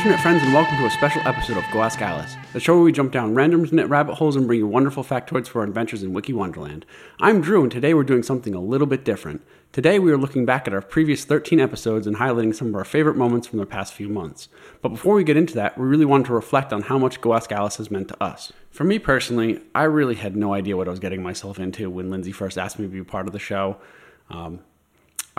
internet friends, and welcome to a special episode of Go Ask Alice, the show where we jump down random internet rabbit holes and bring you wonderful factoids for our adventures in Wiki Wonderland. I'm Drew, and today we're doing something a little bit different. Today we are looking back at our previous 13 episodes and highlighting some of our favorite moments from the past few months. But before we get into that, we really wanted to reflect on how much Go Ask Alice has meant to us. For me personally, I really had no idea what I was getting myself into when Lindsay first asked me to be part of the show. Um,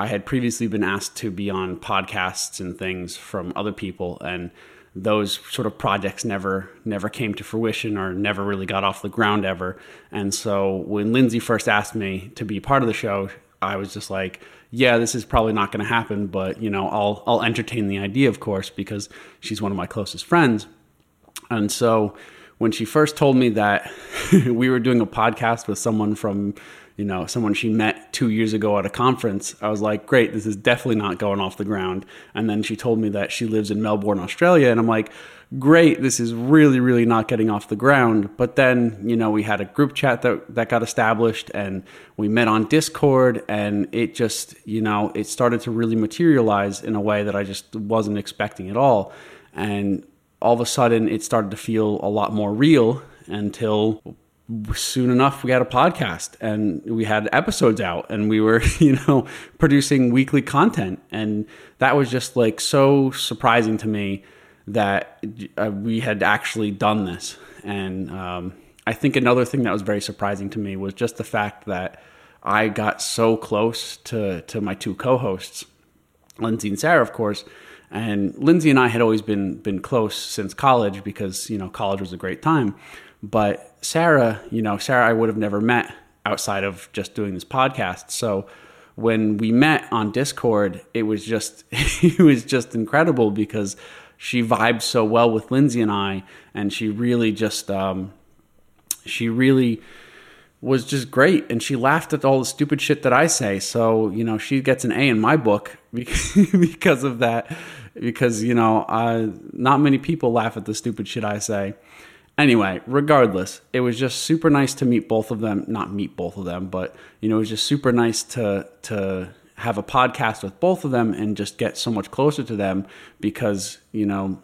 I had previously been asked to be on podcasts and things from other people, and those sort of projects never never came to fruition or never really got off the ground ever. And so when Lindsay first asked me to be part of the show, I was just like, yeah, this is probably not going to happen, but you know, I'll I'll entertain the idea, of course, because she's one of my closest friends. And so when she first told me that we were doing a podcast with someone from you know, someone she met two years ago at a conference. I was like, great, this is definitely not going off the ground. And then she told me that she lives in Melbourne, Australia. And I'm like, great, this is really, really not getting off the ground. But then, you know, we had a group chat that, that got established and we met on Discord and it just, you know, it started to really materialize in a way that I just wasn't expecting at all. And all of a sudden it started to feel a lot more real until soon enough we had a podcast and we had episodes out and we were you know producing weekly content. And that was just like so surprising to me that uh, we had actually done this. And um, i think another thing that was very surprising to me was just the fact that i got so close to to my two co-hosts lindsay and sarah of course. And lindsay and i had always been been close since college because you know college was a great time but Sarah, you know, Sarah, I would have never met outside of just doing this podcast. So when we met on Discord, it was just it was just incredible because she vibed so well with Lindsay and I, and she really just um, she really was just great and she laughed at all the stupid shit that I say. So, you know, she gets an A in my book because of that because, you know, uh, not many people laugh at the stupid shit I say. Anyway, regardless, it was just super nice to meet both of them. Not meet both of them, but you know, it was just super nice to to have a podcast with both of them and just get so much closer to them because you know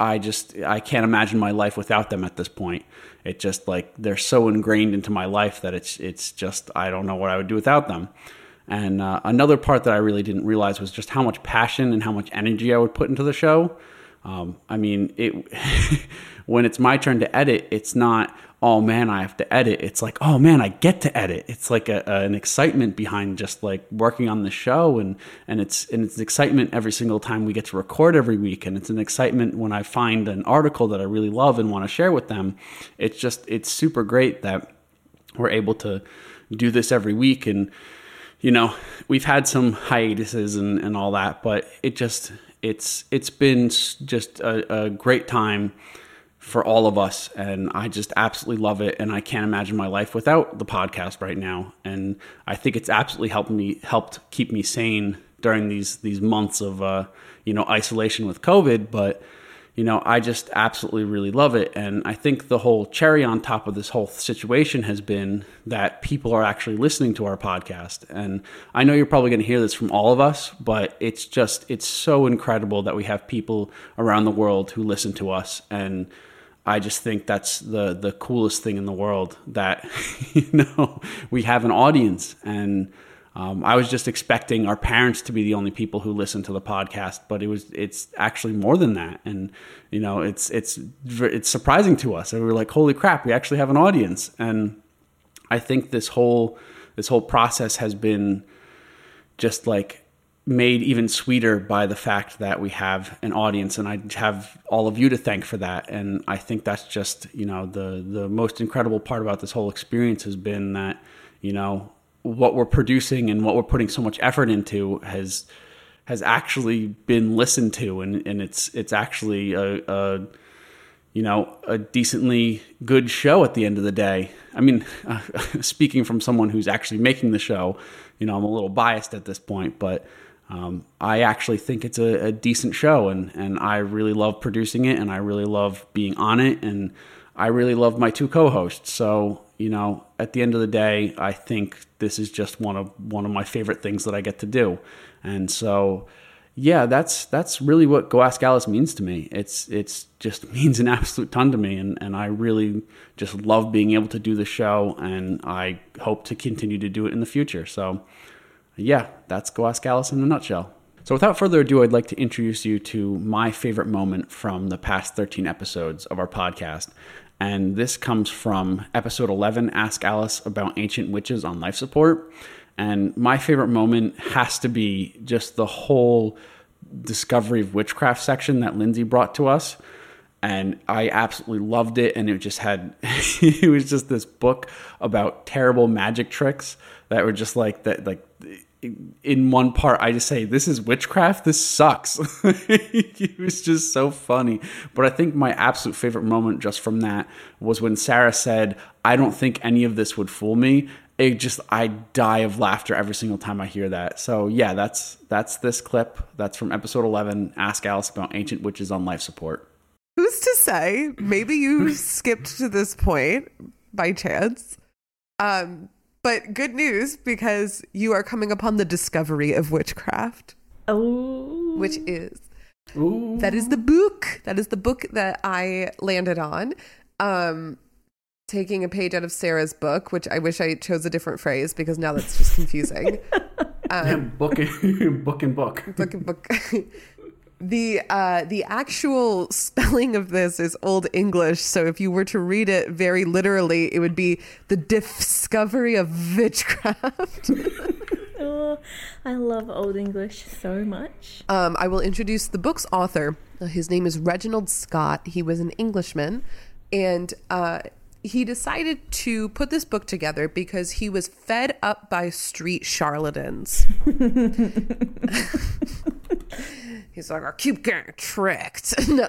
I just I can't imagine my life without them at this point. It just like they're so ingrained into my life that it's it's just I don't know what I would do without them. And uh, another part that I really didn't realize was just how much passion and how much energy I would put into the show. Um, I mean, it when it's my turn to edit, it's not oh man, I have to edit. It's like oh man, I get to edit. It's like a, a, an excitement behind just like working on the show, and and it's and it's an excitement every single time we get to record every week, and it's an excitement when I find an article that I really love and want to share with them. It's just it's super great that we're able to do this every week and you know we've had some hiatuses and, and all that but it just it's it's been just a, a great time for all of us and I just absolutely love it and I can't imagine my life without the podcast right now and I think it's absolutely helped me helped keep me sane during these these months of uh, you know isolation with covid but you know, I just absolutely really love it. And I think the whole cherry on top of this whole situation has been that people are actually listening to our podcast. And I know you're probably going to hear this from all of us, but it's just, it's so incredible that we have people around the world who listen to us. And I just think that's the, the coolest thing in the world that, you know, we have an audience and, um, I was just expecting our parents to be the only people who listen to the podcast, but it was it's actually more than that, and you know it's it's it's surprising to us. And we were like, holy crap, we actually have an audience, and I think this whole this whole process has been just like made even sweeter by the fact that we have an audience. And I have all of you to thank for that. And I think that's just you know the the most incredible part about this whole experience has been that you know what we're producing and what we're putting so much effort into has has actually been listened to. And, and it's it's actually a, a you know a decently good show at the end of the day. I mean uh, speaking from someone who's actually making the show you know i'm a little biased at this point but um, i actually think it's a, a decent show. And, and i really love producing it and i really love being on it. And i really love my two co-hosts. So you know, at the end of the day, I think this is just one of one of my favorite things that I get to do. And so, yeah, that's that's really what Go Ask Alice means to me. It's it's just means an absolute ton to me, and and I really just love being able to do the show, and I hope to continue to do it in the future. So, yeah, that's Go Ask Alice in a nutshell. So, without further ado, I'd like to introduce you to my favorite moment from the past 13 episodes of our podcast. And this comes from episode 11 Ask Alice about ancient witches on life support. And my favorite moment has to be just the whole discovery of witchcraft section that Lindsay brought to us. And I absolutely loved it. And it just had, it was just this book about terrible magic tricks that were just like that, like, in one part i just say this is witchcraft? This sucks. It was just so funny. But i think my absolute favorite moment just from that was when sarah said i don't think any of this would fool me. It just i die of laughter every single time i hear that. So yeah that's that's this clip. That's from episode 11 ask alice about ancient witches on life support. Who's to say? Maybe you skipped to this point by chance. Um but good news because you are coming upon the discovery of witchcraft. Oh. Which is Ooh. that is the book. That is the book that I landed on. Um taking a page out of Sarah's book, which I wish I chose a different phrase because now that's just confusing. Um, book and book and book. Book and book. the uh, the actual spelling of this is Old English, so if you were to read it very literally, it would be the discovery of witchcraft. oh, I love Old English so much. Um, I will introduce the book's author. His name is Reginald Scot. He was an Englishman, and uh, he decided to put this book together because he was fed up by street charlatans. He's like, I keep getting tricked. no.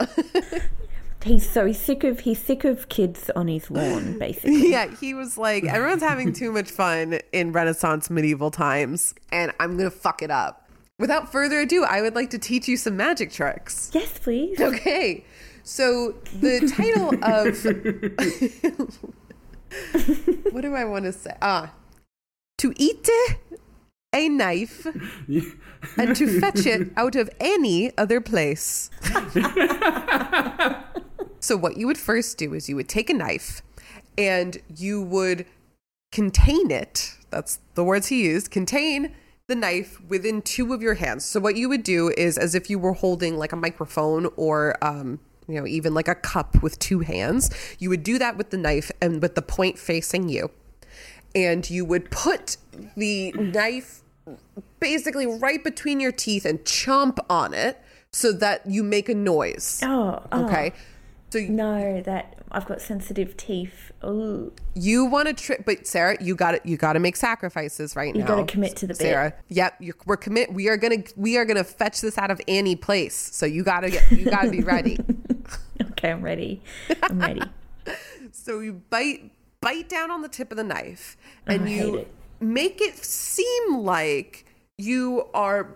He's so he's sick of he's sick of kids on his lawn, basically. yeah, he was like, everyone's having too much fun in Renaissance medieval times, and I'm gonna fuck it up. Without further ado, I would like to teach you some magic tricks. Yes, please. Okay. So the title of what do I want to say? Ah, to eat a knife and to fetch it out of any other place. so, what you would first do is you would take a knife and you would contain it. That's the words he used contain the knife within two of your hands. So, what you would do is as if you were holding like a microphone or, um, you know, even like a cup with two hands, you would do that with the knife and with the point facing you. And you would put the knife basically right between your teeth and chomp on it so that you make a noise. Oh, oh. okay. So you, no, that I've got sensitive teeth. Oh, you want to trip, but Sarah, you got it. You got to make sacrifices right you now. You got to commit to the bit. Sarah. Yep, we're commit. We are gonna we are gonna fetch this out of any place. So you gotta get you gotta be ready. okay, I'm ready. I'm ready. so you bite bite down on the tip of the knife, oh, and oh, you make it seem like you are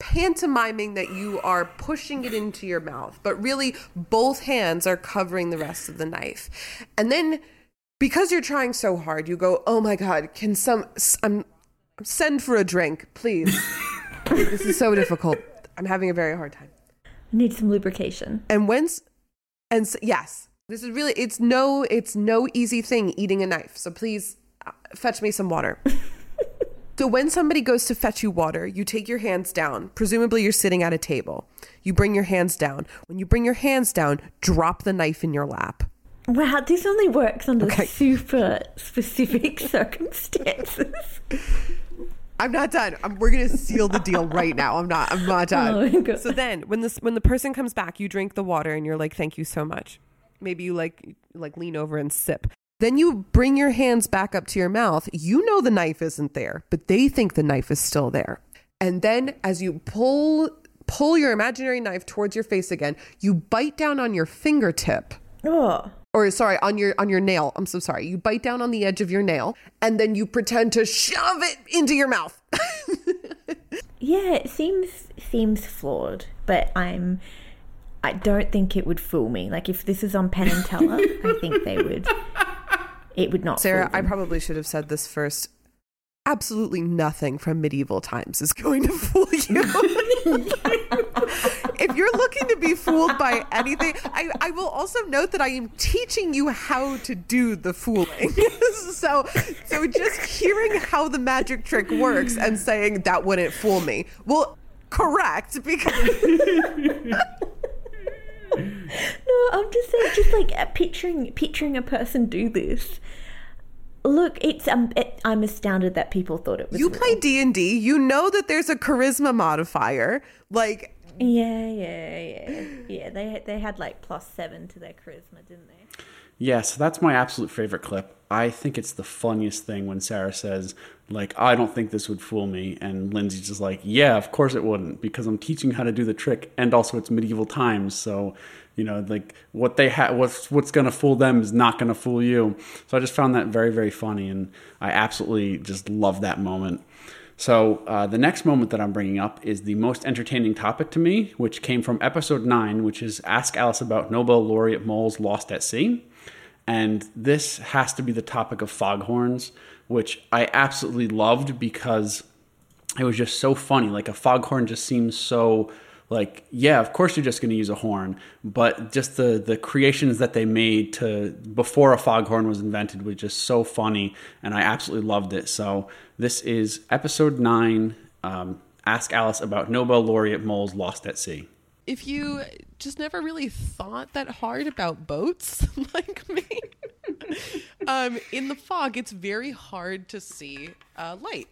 pantomiming that you are pushing it into your mouth, but really both hands are covering the rest of the knife. And then because you're trying so hard, you go, "Oh my god, can some I'm um, send for a drink, please." this is so difficult. I'm having a very hard time. I need some lubrication. And when's and so, yes, this is really it's no it's no easy thing eating a knife. So please uh, fetch me some water. So when somebody goes to fetch you water, you take your hands down. Presumably you're sitting at a table. You bring your hands down. When you bring your hands down, drop the knife in your lap. Wow, this only works under okay. super specific circumstances. I'm not done. I'm, we're gonna seal the deal right now. I'm not. I'm not done. Oh so then, when this when the person comes back, you drink the water and you're like, "Thank you so much." Maybe you like like lean over and sip. Then you bring your hands back up to your mouth. You know the knife isn't there, but they think the knife is still there. And then as you pull pull your imaginary knife towards your face again, you bite down on your fingertip. Oh. Or sorry, on your on your nail. I'm so sorry. You bite down on the edge of your nail and then you pretend to shove it into your mouth. yeah, it seems seems flawed, but I'm I don't think it would fool me. Like if this is on Penn and Teller, I think they would it would not. Sarah, I probably should have said this first. absolutely nothing from medieval times is going to fool you. if you're looking to be fooled by anything, I, I will also note that I am teaching you how to do the fooling. so so just hearing how the magic trick works and saying that wouldn't fool me. Well, correct because No, I'm just saying, just like uh, picturing picturing a person do this. Look, it's um, it, I'm astounded that people thought it was. you real. play D&D, you know that there's a charisma modifier. Like Yeah, yeah, yeah, yeah. They they had like plus seven to their charisma, didn't they? Yeah, so that's my absolute favorite clip. I think it's the funniest thing when Sarah says, like, I don't think this would fool me. And Lindsay's just like, yeah, of course it wouldn't, because I'm teaching how to do the trick. And also it's medieval times. So, you know, like what they have, what's, what's going to fool them is not going to fool you. So I just found that very, very funny. And I absolutely just love that moment. So, uh, the next moment that I'm bringing up is the most entertaining topic to me, which came from episode 9, which is Ask Alice About Nobel Laureate Moles Lost at Sea. And this has to be the topic of foghorns, which I absolutely loved because it was just so funny. Like a foghorn just seems so like yeah, of course you're just going to use a horn, but just the the creations that they made to before a foghorn was invented was just so funny, and I absolutely loved it. So this is episode nine. Um, Ask Alice about Nobel laureate moles lost at sea. if you just never really thought that hard about boats like me. Um, in the fog it's very hard to see uh, light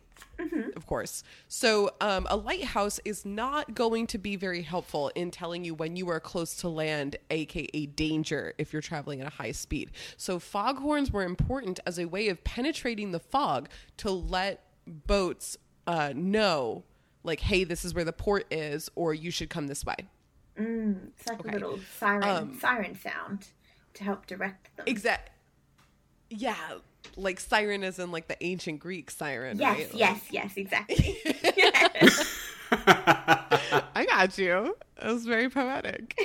of course. So um, a lighthouse is not going to be very helpful in telling you when you are close to land aka danger if you're traveling at a high speed. So foghorns were important as a way of penetrating the fog to let boats uh, know like hey this is where the port is or you should come this way It's like Okay. a little siren Um, siren sound to help direct them. Exact. Yeah, like siren is in like the ancient Greek siren. yes, right? yes, yes, exactly. I got you. It was very poetic.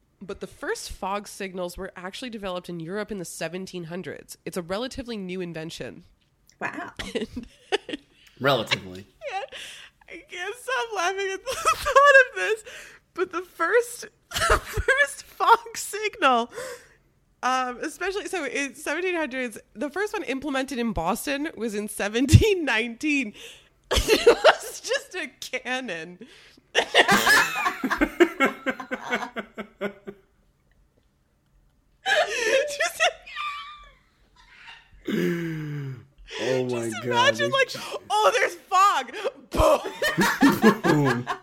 but the first fog signals were actually developed in Europe in the 1700s. It's a relatively new invention. wow. Relatively. I can't stop laughing at the thought of this. But the first, the first fog signal, um, especially so in 1700s, the first one implemented in Boston was in 1719. it was just a cannon. just, Oh my just imagine like, oh, there's fog. Boom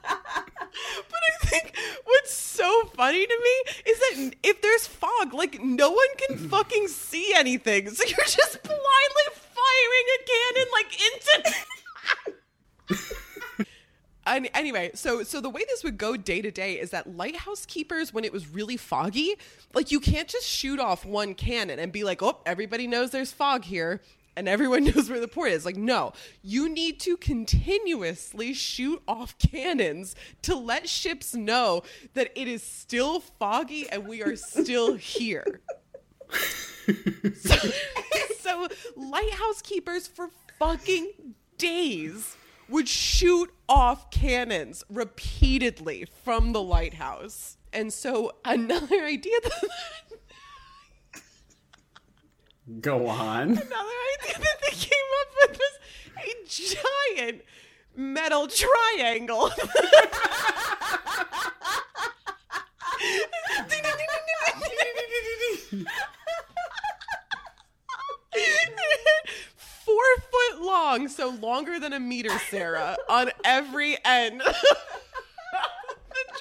I think what's so funny to me is that if there's fog, like no one can mm. fucking see anything. So you're just blindly firing a cannon like into An- anyway, so so the way this would go day to day is that lighthouse keepers, when it was really foggy, like you can't just shoot off one cannon and be like, oh, everybody knows there's fog here and everyone knows where the port is. Like, no, you need to continuously shoot off cannons to let ships know that it is still foggy and we are still here. so, so lighthouse keepers for fucking days would shoot off cannons repeatedly from the lighthouse. And so another idea that Go on. another idea that they came up with was a giant metal triangle. Four foot long, so longer than a meter, Sarah, on every end. the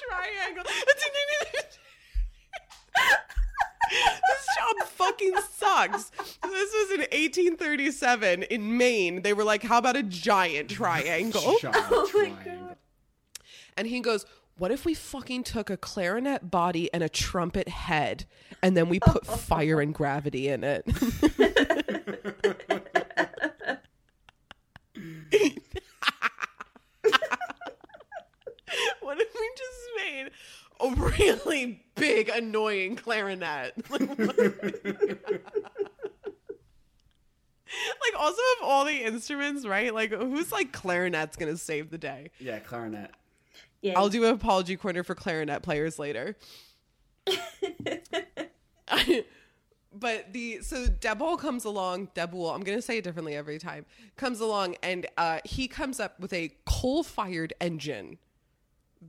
triangle. this job fucking sucks. This was in 1837 in Maine. They were like, how about a giant triangle? Oh and he goes, what if we fucking took a clarinet body and a trumpet head and then we put fire and gravity in it? what if we just made a really big, annoying clarinet? like also of all the instruments, right? Like who's like clarinet's gonna save the day? Yeah, clarinet. Yeah. I'll do an apology corner for clarinet players later. but the so Debol comes along, Debul, I'm gonna say it differently every time, comes along and uh, he comes up with a coal fired engine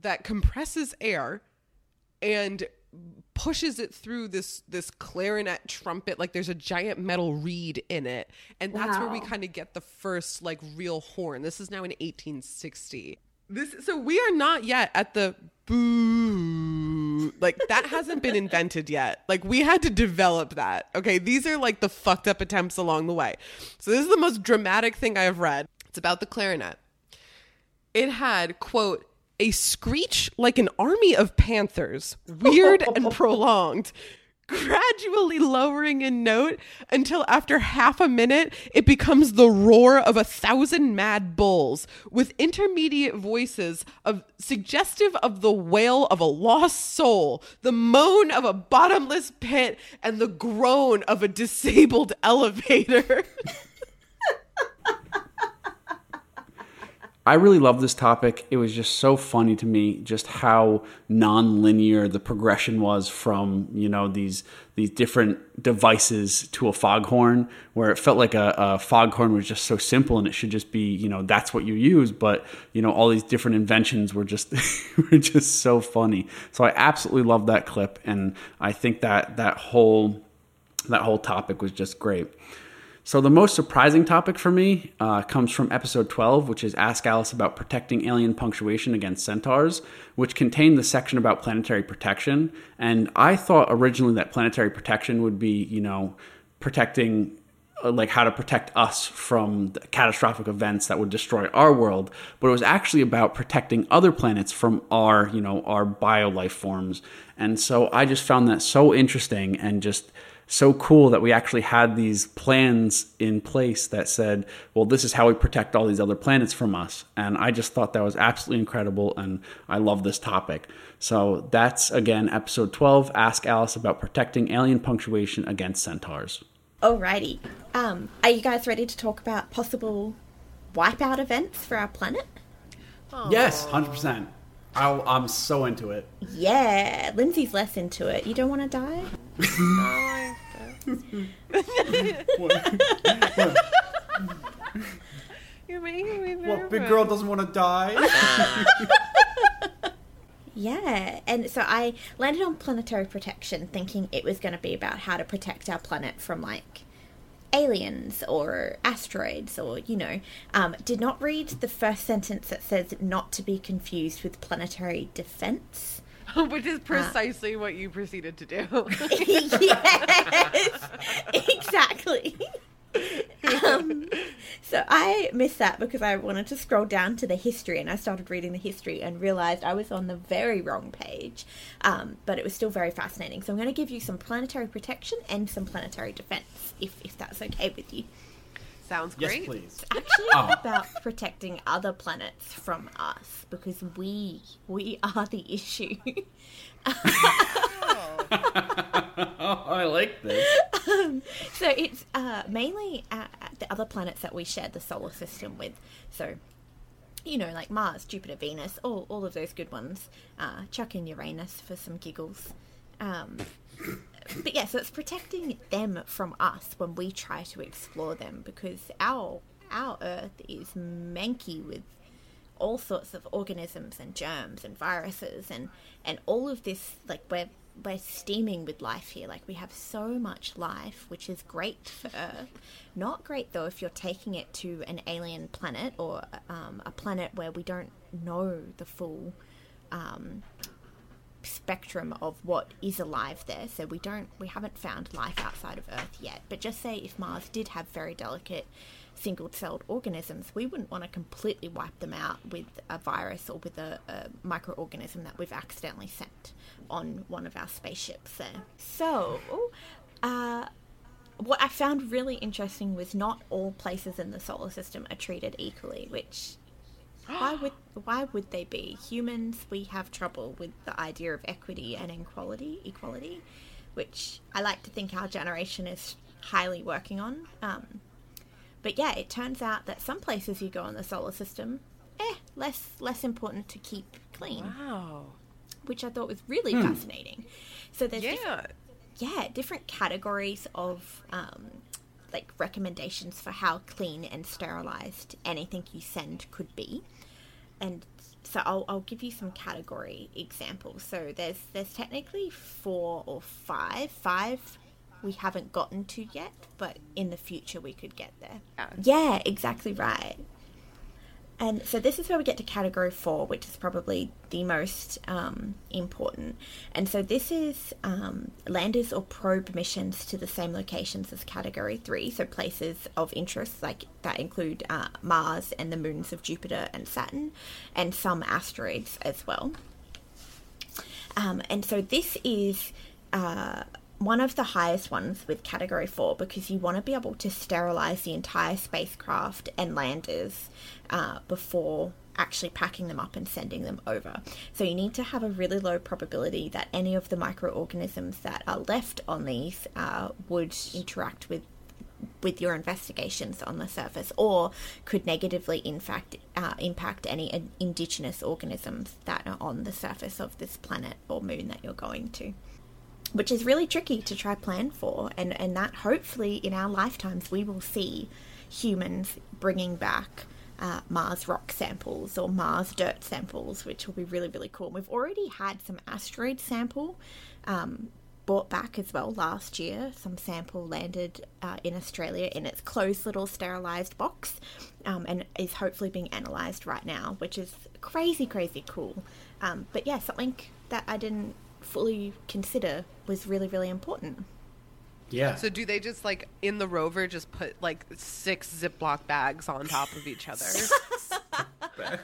that compresses air and pushes it through this this clarinet trumpet like there's a giant metal reed in it. And that's where we kind of get the first like real horn. This is now in 1860 this so we are not yet at the boo like that hasn't been invented yet. Like we had to develop that. Okay these are like the fucked up attempts along the way. So this is the most dramatic thing i have read. It's about the clarinet. It had quote a screech like an army of panthers weird and prolonged gradually lowering in note until after half a minute it becomes the roar of a thousand mad bulls with intermediate voices of suggestive of the wail of a lost soul the moan of a bottomless pit and the groan of a disabled elevator I really love this topic. It was just so funny to me just how non-linear the progression was from, you know, these these different devices to a foghorn where it felt like a, a foghorn was just so simple and it should just be, you know, that's what you use, but you know, all these different inventions were just were just so funny. So I absolutely love that clip and I think that that whole that whole topic was just great. So the most surprising topic for me uh, comes from episode 12, which is Ask Alice about protecting alien punctuation against centaurs, which contained the section about planetary protection. And I thought originally that planetary protection would be, you know, protecting uh, like how to protect us from catastrophic events that would destroy our world but it was actually about protecting other planets from our you know our bio life forms and so i just found that so interesting and just so cool that we actually had these plans in place that said well this is how we protect all these other planets from us and i just thought that was absolutely incredible and i love this topic so that's again episode 12 ask alice about protecting alien punctuation against centaurs Alrighty. Um, are you guys ready to talk about possible wipeout events for our planet? Yes, hundred percent. I'm so into it. Yeah, Lindsay's less into it. You don't want to die? you're making me What big girl doesn't want to die? Yeah, and so I landed on planetary protection thinking it was going to be about how to protect our planet from like aliens or asteroids or, you know, um, did not read the first sentence that says not to be confused with planetary defense. which is precisely what you proceeded to do yes, exactly. um, so I missed that because I wanted to scroll down to the history and I started reading the history and realized I was on the very wrong page. Um, but it was still very fascinating. So I'm going to give you some planetary protection and some planetary defense, if, if that's okay with you. Sounds yes, great please. Actually, Oh. about protecting other planets from us because we we are the issue. Oh, I like this. So it's uh, mainly uh, the other planets that we share the solar system with. So, you know, like Mars, Jupiter, Venus, all, all of those good ones. Uh, chuck in Uranus for some giggles. Um, but yeah, so it's protecting them from us when we try to explore them because our our Earth is manky with all sorts of organisms and germs and viruses and and all of this like we're we're steaming with life here. Like we have so much life which is great for earth. Not great though if you're taking it to an alien planet or um, a planet where we don't know the full um, spectrum of what is alive there. So we don't we haven't found life outside of earth yet. But just say if mars did have very delicate single-celled organisms we wouldn't want to completely wipe them out with a virus or with a, a microorganism that we've accidentally sent on one of our spaceships there. So uh, what I found really interesting was not all places in the solar system are treated equally, which why would why would they be? Humans, we have trouble with the idea of equity and equality, equality, which I like to think our generation is highly working on. Um, but yeah, it turns out that some places you go in the solar system, eh, less less important to keep clean. Wow. Which I thought was really fascinating. So there's Yeah. different, yeah different categories of um, like recommendations for how clean and sterilized anything you send could be, and so I'll, I'll give you some category examples. So there's there's technically four or five. Five we haven't gotten to yet, but in the future we could get there. Yeah. Yeah, exactly right. And so this is where we get to category four, which is probably the most um, important. And so this is um, landers or probe missions to the same locations as category three, so places of interest like that include uh, Mars and the moons of Jupiter and Saturn, and some asteroids as well. Um, and so this is uh, one of the highest ones with category four because you want to be able to sterilize the entire spacecraft and landers uh, before actually packing them up and sending them over. So you need to have a really low probability that any of the microorganisms that are left on these uh, would interact with with your investigations on the surface or could negatively in fact uh, impact any indigenous organisms that are on the surface of this planet or moon that you're going to which is really tricky to try plan for and and that hopefully in our lifetimes we will see humans bringing back uh, Mars rock samples or Mars dirt samples, which will be really, really cool. We've already had some asteroid sample um, brought back as well last year. Some sample landed uh, in Australia in its closed little sterilized box um, and is hopefully being analyzed right now, which is crazy, crazy cool. Um, but yeah, something that I didn't fully consider was really, really important. Yeah. So do they just like in the rover just put like six Ziploc bags on top of each other?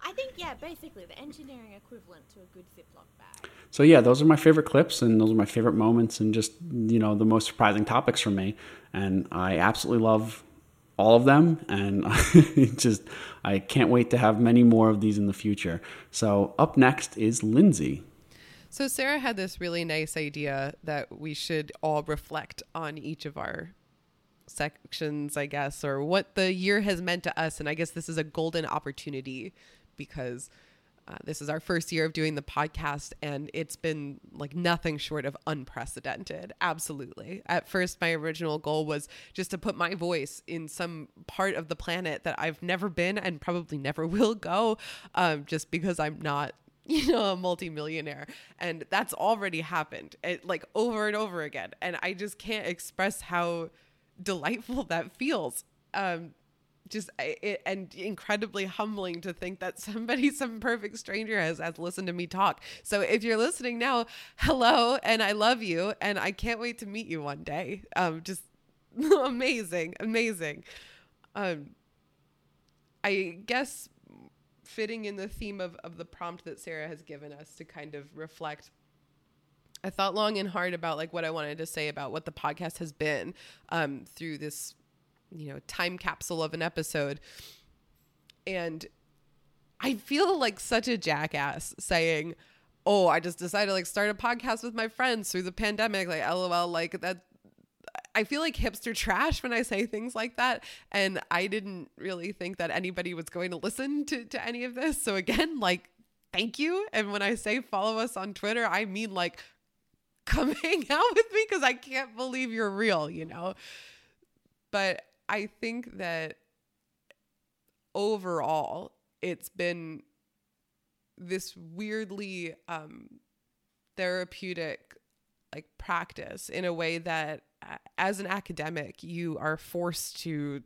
I think, yeah, basically the engineering equivalent to a good Ziploc bag. So yeah, those are my favorite clips, and those are my favorite moments, and just you know the most surprising topics for me. And I absolutely love all of them, and just I can't wait to have many more of these in the future. So up next is Lindsay. So Sarah had this really nice idea that we should all reflect on each of our sections, I guess, or what the year has meant to us. And I guess this is a golden opportunity because uh, this is our first year of doing the podcast, and it's been like nothing short of unprecedented. Absolutely. At first, my original goal was just to put my voice in some part of the planet that I've never been and probably never will go, um, just because I'm not you know, a multimillionaire. And that's already happened it, like over and over again. And I just can't express how delightful that feels. Um, just it, and incredibly humbling to think that somebody, some perfect stranger, has has listened to me talk. So if you're listening now, hello, and I love you, and I can't wait to meet you one day. Um, just amazing, amazing. Um, I guess fitting in the theme of, of the prompt that Sarah has given us to kind of reflect. I thought long and hard about like what I wanted to say about what the podcast has been um, through this, you know, time capsule of an episode. And I feel like such a jackass saying, "Oh, I just decided to like start a podcast with my friends through the pandemic." Like, lol, like that I feel like hipster trash when I say things like that. And I didn't really think that anybody was going to listen to, to any of this. So again, like, thank you. And when I say follow us on Twitter, I mean like come hang out with me because I can't believe you're real, you know? But I think that overall, it's been this weirdly um, therapeutic like practice in a way that as an academic you are forced to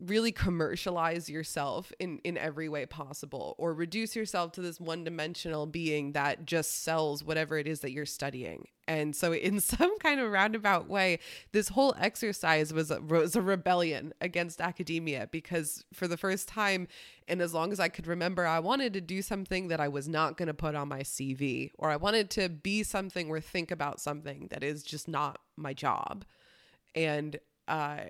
really commercialize yourself in in every way possible or reduce yourself to this one-dimensional being that just sells whatever it is that you're studying. And so in some kind of roundabout way this whole exercise was a, was a rebellion against academia because for the first time and as long as I could remember I wanted to do something that I was not going to put on my CV or I wanted to be something or think about something that is just not my job. And uh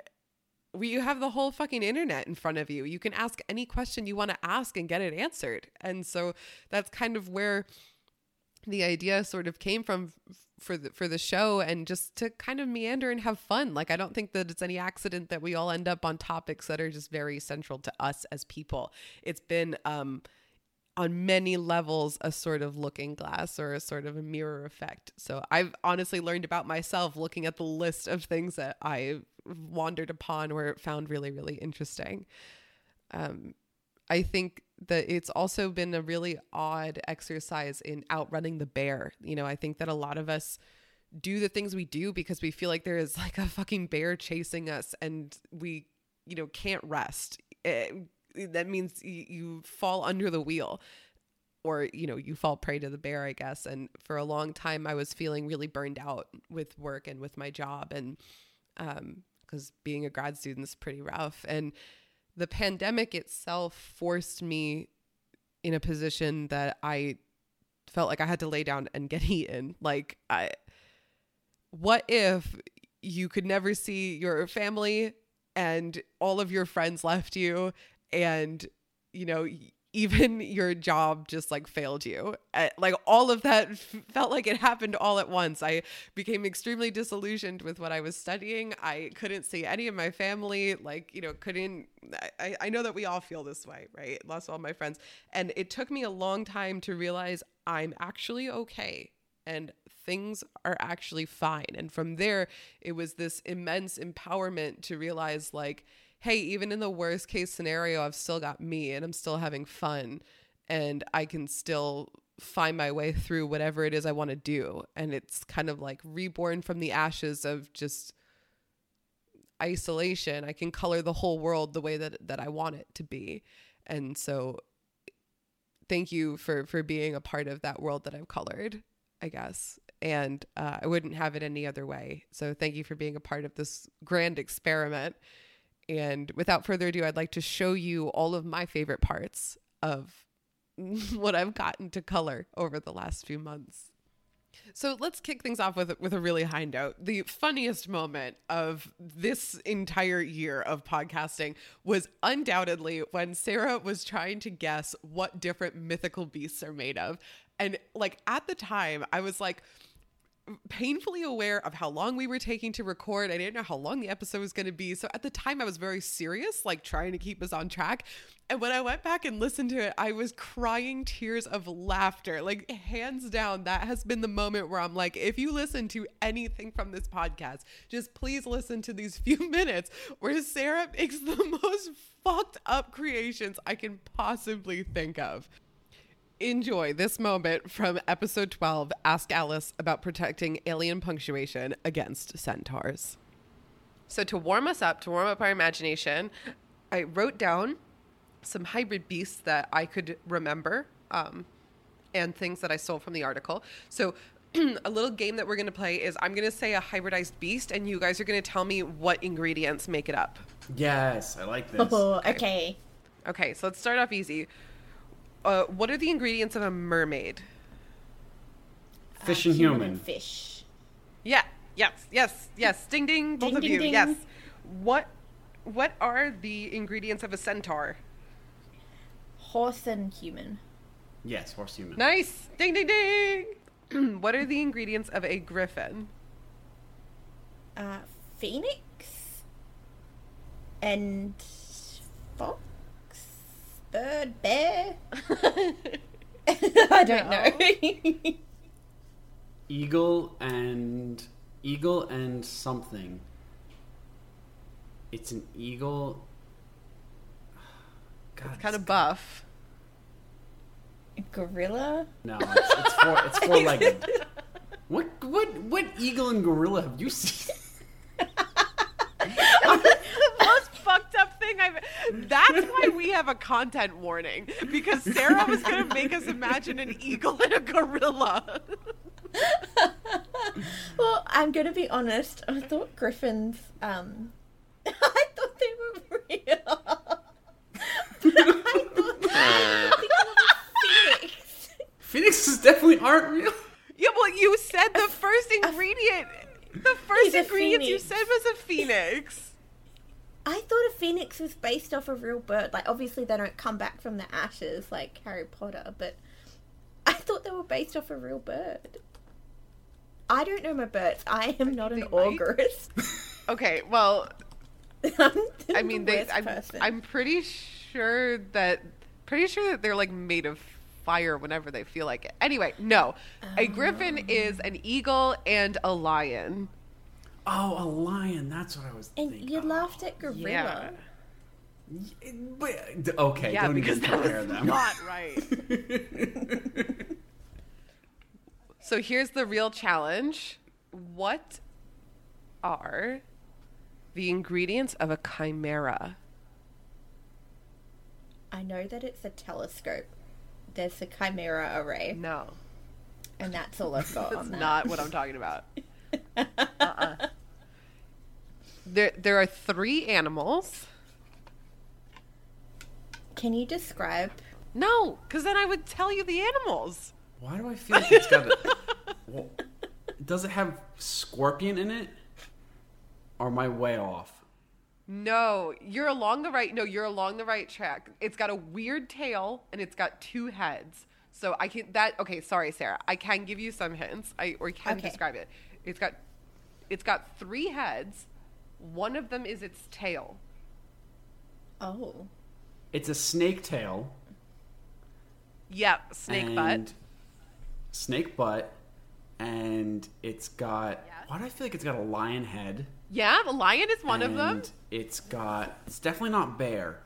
we you have the whole fucking internet in front of you. You can ask any question you want to ask and get it answered. And so that's kind of where the idea sort of came from for the for the show and just to kind of meander and have fun. Like I don't think that it's any accident that we all end up on topics that are just very central to us as people. It's been um on many levels a sort of looking glass or a sort of a mirror effect. So I've honestly learned about myself looking at the list of things that I wandered upon or found really really interesting. Um I think that it's also been a really odd exercise in outrunning the bear. You know, I think that a lot of us do the things we do because we feel like there is like a fucking bear chasing us and we, you know, can't rest. It, that means you, you fall under the wheel or, you know, you fall prey to the bear, I guess. And for a long time, I was feeling really burned out with work and with my job. And, um, because being a grad student is pretty rough. And, the pandemic itself forced me in a position that I felt like I had to lay down and get eaten. Like I what if you could never see your family and all of your friends left you and you know even your job just like failed you. Uh, like all of that felt like it happened all at once. I became extremely disillusioned with what I was studying. I couldn't see any of my family, like, you know, couldn't. I, I know that we all feel this way, right? Lost all my friends. And it took me a long time to realize I'm actually okay and things are actually fine. And from there, it was this immense empowerment to realize, like, hey, even in the worst case scenario, I've still got me and I'm still having fun and I can still find my way through whatever it is I want to do. And it's kind of like reborn from the ashes of just isolation. I can color the whole world the way that, that I want it to be. And so thank you for for being a part of that world that I've colored, I guess. And uh, I wouldn't have it any other way. So thank you for being a part of this grand experiment. And without further ado, I'd like to show you all of my favorite parts of what I've gotten to color over the last few months. So let's kick things off with with a really high note. The funniest moment of this entire year of podcasting was undoubtedly when Sarah was trying to guess what different mythical beasts are made of. And like at the time, I was like, painfully aware of how long we were taking to record. I didn't know how long the episode was going to be. So at the time, I was very serious, like trying to keep us on track. And when I went back and listened to it, I was crying tears of laughter. Like, hands down, that has been the moment where I'm like, if you listen to anything from this podcast, just please listen to these few minutes where Sarah makes the most fucked up creations I can possibly think of enjoy this moment from episode 12 Ask Alice about protecting alien punctuation against centaurs. So, to warm us up, to warm up our imagination, I wrote down some hybrid beasts that I could remember um, and things that I stole from the article. So, a little game that we're going to play is I'm going to say a hybridized beast, and you guys are going to tell me what ingredients make it up. Yes, I like this. Oh, okay. Okay, so let's start off easy. Uh, what are the ingredients of a mermaid? Fish Uh, and human. Fish. Yeah. Yes. Yes. Yes. Ding ding. Both Ding, of ding, you. ding. Yes. What What are the ingredients of a centaur? Horse and human. Yes, horse human. Nice. Ding ding ding. what are the ingredients of a griffin? Uh, phoenix. And fox. Bird. Bear. I don't know. Eagle and eagle and something. It's an eagle. God, Kind of buff. Gorilla. no. It's, it's four. It's four legged. what what what eagle and gorilla have you seen? the most fucked up thing I've. That's why we have a content warning because Sarah was gonna make us imagine an eagle and a gorilla. Well, I'm gonna be honest. I thought griffins. Um, I thought they were real. I thought they were phoenix. Phoenixes definitely aren't real. Yeah, well, you said the first ingredient. The first He's a ingredient you said was a phoenix. I thought a phoenix was based off a real bird. Like, obviously, they don't come back from the ashes like Harry Potter, but I thought they were based off a real bird. I don't know my birds. I am not an They augurist. Okay, well, I'm mean, the they. I'm. I'm pretty sure that pretty sure that they're like made of fire whenever they feel like it. Anyway, no, a griffin Oh. is an eagle and a lion. Oh, a lion. That's what I was and thinking. you laughed at gorilla. Yeah. But- Okay, Yeah, don't because even that was compare them. not right. so here's the real challenge: What are the ingredients of a chimera? I know that it's a telescope. There's a chimera array, No, and that's all I've got that's on that. not what I'm talking about. uh-uh. There, there are three animals. Can you describe? No, because then I would tell you the animals. Why do I feel like it's got a. Well, does it have scorpion in it? Or am I way off? No, you're along the right. No, you're along the right track. It's got a weird tail and it's got two heads. So I can that. Okay, sorry, Sarah. I can give you some hints. I or can Okay. describe it. It's got, it's got three heads. One of them is its tail. Oh, It's a snake tail. Yep, snake butt. Snake butt. And it's got. Why do I feel like it's got a lion head? Yeah, the lion is one of them. It's got. It's definitely not bear.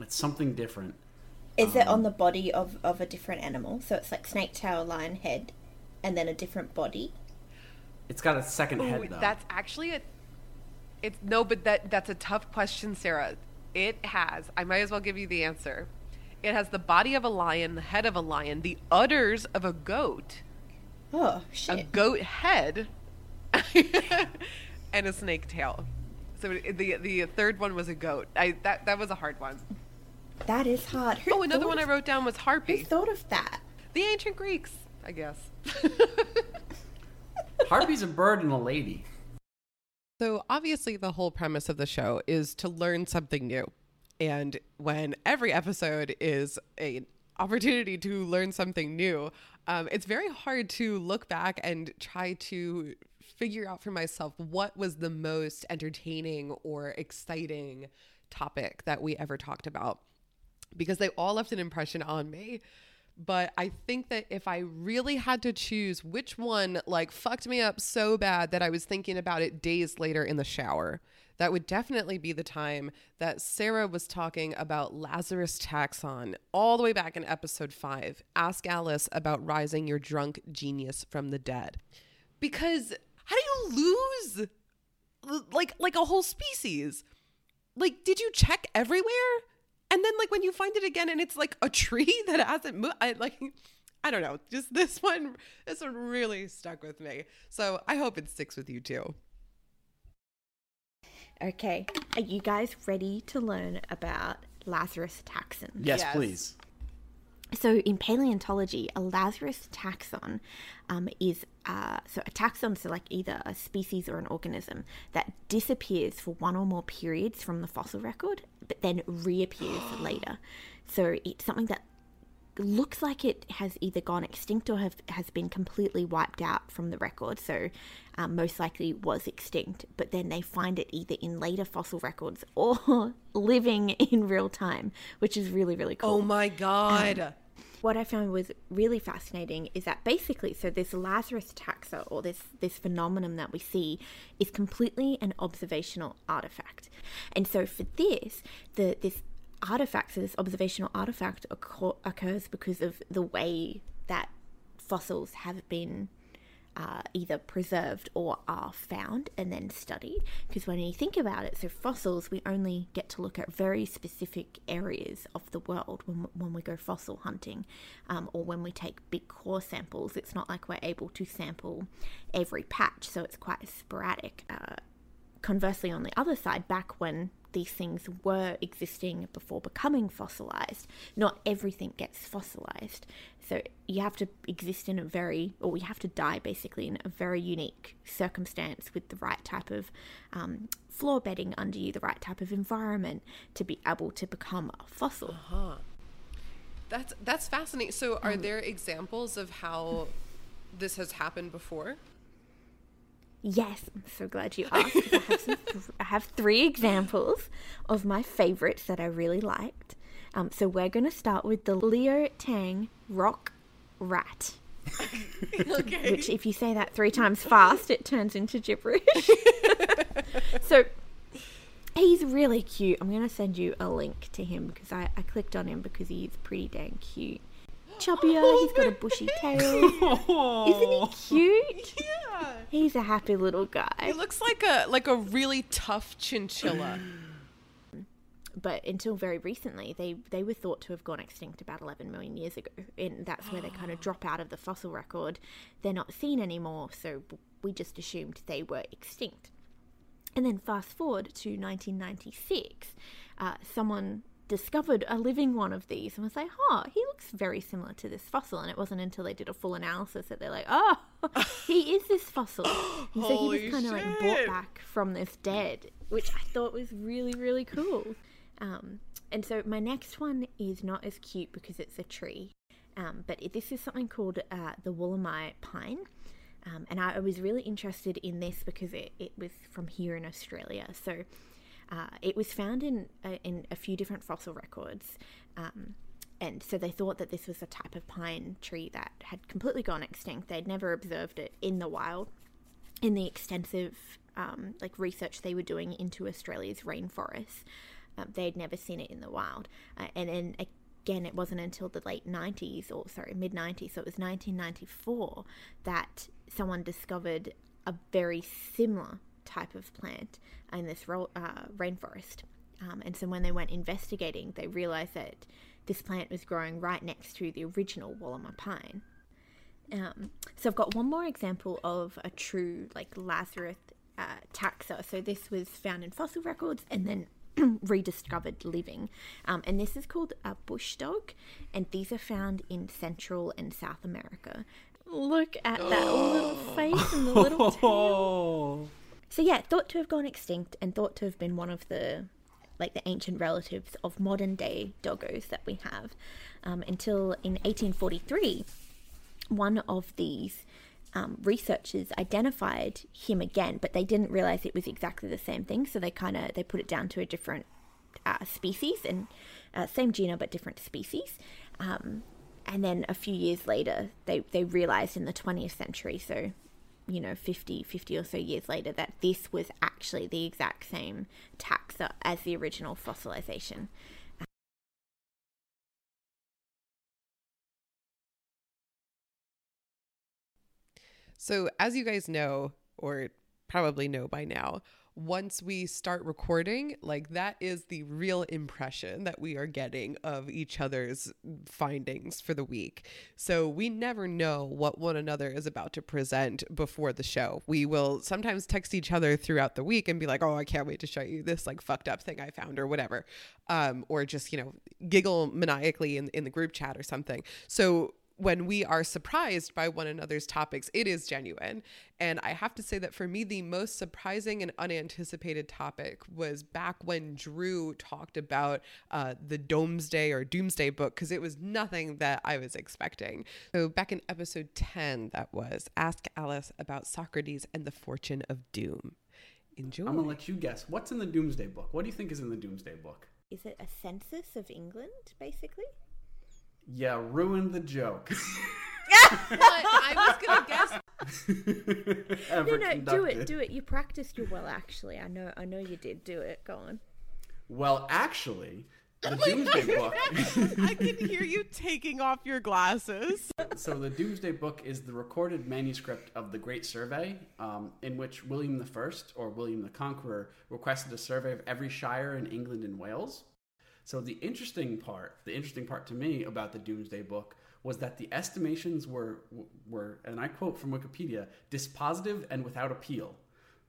It's something different. is it Um, on the body of of a different animal? So it's like snake tail, lion head, and then a different body. It's got a second Ooh, head though. that's actually a. It's no, but that that's a tough question, Sarah. It has. I might as well give you the answer. It has the body of a lion, the head of a lion, the udders of a goat, Oh a goat head, and a snake tail. So the the third one was a goat. I that that was a hard one. that is hard. Who Oh, another thought one I wrote down was harpy. Who harpy. thought of that? The ancient Greeks, I guess. Harpy's a bird and a lady. So, obviously, the whole premise of the show is to learn something new. And when every episode is an opportunity to learn something new, um, it's very hard to look back and try to figure out for myself what was the most entertaining or exciting topic that we ever talked about because they all left an impression on me. But I think that if I really had to choose which one like fucked me up so bad that I was thinking about it days later in the shower, that would definitely be the time that Sarah was talking about Lazarus Taxon all the way back in episode 5. Ask Alice about rising your drunk genius from the dead. Because how do you lose like like a whole species? like did you check everywhere and then like when you find it again and it's like a tree that hasn't moved i like i don't know just this one this one really stuck with me so i hope it sticks with you too Okay, are you guys ready to learn about Lazarus taxon? Yes, Yes. please. So in paleontology, a Lazarus taxon um, is uh, so a taxon, so like either a species or an organism that disappears for one or more periods from the fossil record, but then reappears later. So it's something that looks like it has either gone extinct or have, has been completely wiped out from the record. So, um, most likely was extinct, but then they find it either in later fossil records or living in real time, which is really, really cool. Oh my god. what I found was really fascinating is that basically, so this Lazarus taxa or this this phenomenon that we see is completely an observational artifact, and so for this, the this artifact, so this observational artifact occur, occurs because of the way that fossils have been uh, either preserved or are found and then studied. Because when you think about it, so fossils, we only get to look at very specific areas of the world when, when we go fossil hunting um, or when we take big core samples. It's not like we're able to sample every patch, so it's quite sporadic. Uh, conversely, on the other side, back when these things were existing before becoming fossilized, not everything gets fossilized. So you have to exist in a very, or you have to die basically in a very unique circumstance with the right type of um, floor bedding under you, the right type of environment to be able to become a fossil. That's that's fascinating. So, are there examples of how this has happened before? Yes, I'm so glad you asked. I, have I have three examples of my favorites that I really liked. Um, so we're going to start with the Leo Tang Rock Rat. Okay. Which, if you say that three times fast, it turns into gibberish. so he's really cute. I'm going to send you a link to him because I, I clicked on him because he's pretty dang cute. Chubbier, he's got a bushy tail. Isn't he cute? yeah. He's a happy little guy. He looks like a like a really tough chinchilla. But until very recently, they, they were thought to have gone extinct about 11 million years ago. And that's where they kind of drop out of the fossil record. They're not seen anymore, so we just assumed they were extinct. And then fast forward to 1996, uh, someone discovered a living one of these and was like, "Oh, he looks very similar to this fossil." And it wasn't until they did a full analysis that they're like, "Oh, he is this fossil." And so he was kind of like brought back from this dead, which I thought was really really cool. Um, and so my next one is not as cute because it's a tree, um, but this is something called uh, the Wollemi pine. Um, and I, I was really interested in this because it, it was from here in Australia. So uh, it was found in a, in a few different fossil records. Um, and so they thought that this was a type of pine tree that had completely gone extinct. They'd never observed it in the wild in the extensive um, like research they were doing into Australia's rainforests, um, they'd never seen it in the wild. Uh, and then again, it wasn't until the late 90s, or sorry, mid 90s, so it was 1994, that someone discovered a very similar type of plant in this ro- uh, rainforest. Um, and so when they went investigating, they realized that this plant was growing right next to the original Wollemi pine. Um, so I've got one more example of a true like Lazarus uh, taxa. So this was found in fossil records and then rediscovered living, um, and this is called a bush dog, and these are found in Central and South America. Look at that little face and the little tail. So yeah, thought to have gone extinct and thought to have been one of the like the ancient relatives of modern day doggos that we have um, until in 1843 one of these um, researchers identified him again but they didn't realize it was exactly the same thing so they kind of they put it down to a different uh, species and uh, same genus but different species um, and then a few years later they, they realized in the 20th century so you know 50 50 or so years later that this was actually the exact same taxa as the original fossilization. So, as you guys know, or probably know by now, once we start recording, like that is the real impression that we are getting of each other's findings for the week. So, we never know what one another is about to present before the show. We will sometimes text each other throughout the week and be like, oh, I can't wait to show you this like fucked up thing I found or whatever. Um, or just, you know, giggle maniacally in, in the group chat or something. So, when we are surprised by one another's topics, it is genuine. And I have to say that for me, the most surprising and unanticipated topic was back when Drew talked about uh, the Domesday or Doomsday book, because it was nothing that I was expecting. So, back in episode 10, that was Ask Alice about Socrates and the Fortune of Doom. Enjoy. I'm gonna let you guess. What's in the Doomsday Book? What do you think is in the Doomsday Book? is it a census of england basically Yeah, ruined the joke. I was going to guess. no Ever no do conducted. it do it you practiced you well actually i know i know you did do it go on Well, actually, the Doomsday Book. I can hear you taking off your glasses. so the Doomsday Book is the recorded manuscript of the Great Survey, um, in which William the First or William the Conqueror requested a survey of every shire in England and Wales. So the interesting part, the interesting part to me about the Doomsday Book was that the estimations were were, and I quote from Wikipedia, dispositive and without appeal.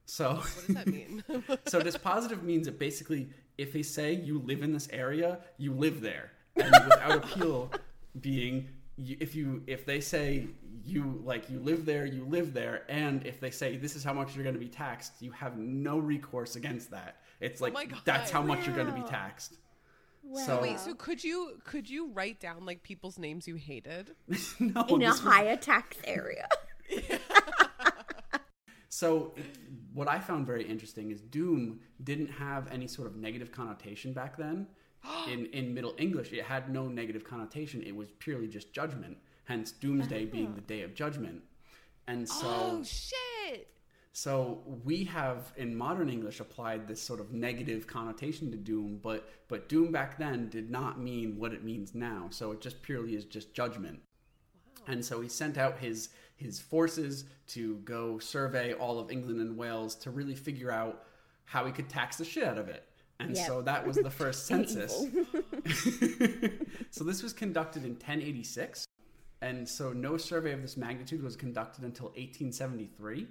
So What does that mean? so dispositive means that basically if they say you live in this area, you live there. And without appeal being you, if you if they say you like you live there, you live there, and if they say this is how much you're going to be taxed, you have no recourse against that. It's oh like my God. that's how much you're going to be taxed. So, Wait, so could you could you write down like people's names you hated? no, In a this was- higher tax area. So, what I found very interesting is Doom didn't have any sort of negative connotation back then. in in Middle English, it had no negative connotation. It was purely just judgment. Hence, Doomsday oh. being the day of judgment. And so, Oh shit! So we have in modern English applied this sort of negative connotation to doom, but but doom back then did not mean what it means now. So it just purely is just judgment. And so he sent out his his forces to go survey all of England and Wales to really figure out how he could tax the shit out of it. And Yep. so that was the first census. so this was conducted in 1086 and so no survey of this magnitude was conducted until 1873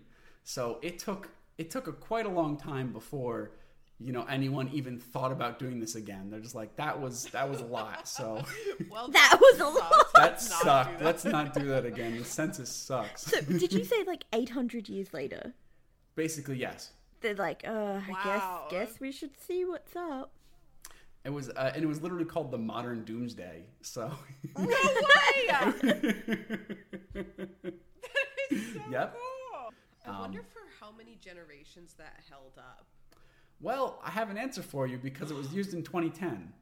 so it took it took a quite a long time before you know anyone even thought about doing this again they're just like that was that was a lot so Well, That was a lot. that Let's not sucked do that. let's not do that again the census sucks So, did you say like 800 years later? basically yes They're like, uh, I guess guess we should see what's up. it was uh, and it was literally called the modern doomsday so no way! yep I um, wonder for how many generations that held up. well i have an answer for you because it was used in 2010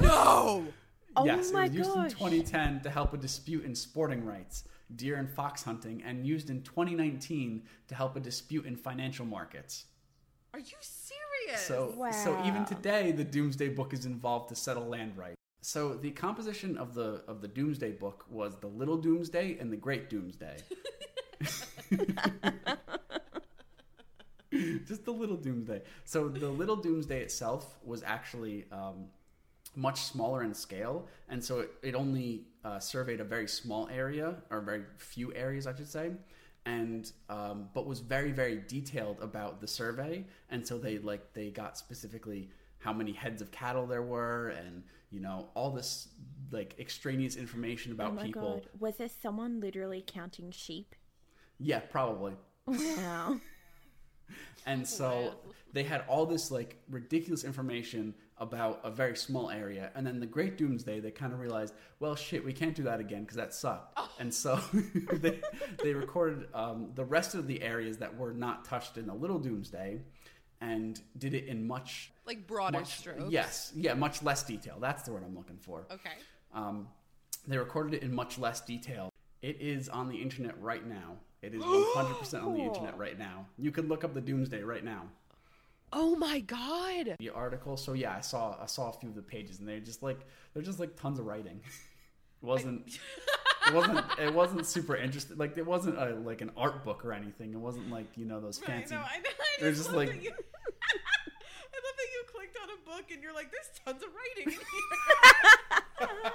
No. Oh yes, my it was used gosh. in 2010 to help a dispute in sporting rights, deer and fox hunting, and used in 2019 to help a dispute in financial markets. Are you serious? So, so even today, the Doomsday Book is involved to settle land rights. So the composition of the of the Doomsday Book was the Little Doomsday and the Great Doomsday. Just the Little Doomsday. So the Little Doomsday itself was actually um, much smaller in scale, and so it, it only uh, surveyed a very small area, or very few areas, I should say, and um, but was very very detailed about the survey, and so they like they got specifically how many heads of cattle there were, and you know all this like extraneous information about oh people. god. Was there someone literally counting sheep? Yeah, probably. Wow. And so they had all this like ridiculous information about a very small area. And then the Great Doomsday, they kind of realized, well, shit, we can't do that again because that sucked. And so they, they recorded um, the rest of the areas that were not touched in the Little Doomsday and did it in much, like broader much strokes. yes, yeah, much less detail. That's the word I'm looking for. Okay. Um, they recorded it in much less detail. It is on the internet right now. It is 100% on the internet right now. You could look up the Doomsday right now. Oh my god. The article. So yeah, I saw I saw a few of the pages, and they're just like they're just like tons of writing. It wasn't. it wasn't. It wasn't super interesting. Like it wasn't a like an art book or anything. It wasn't like you know those fancy. I know. I know. I They're just, just like- you, I love that you clicked on a book and you're like, "There's tons of writing in here."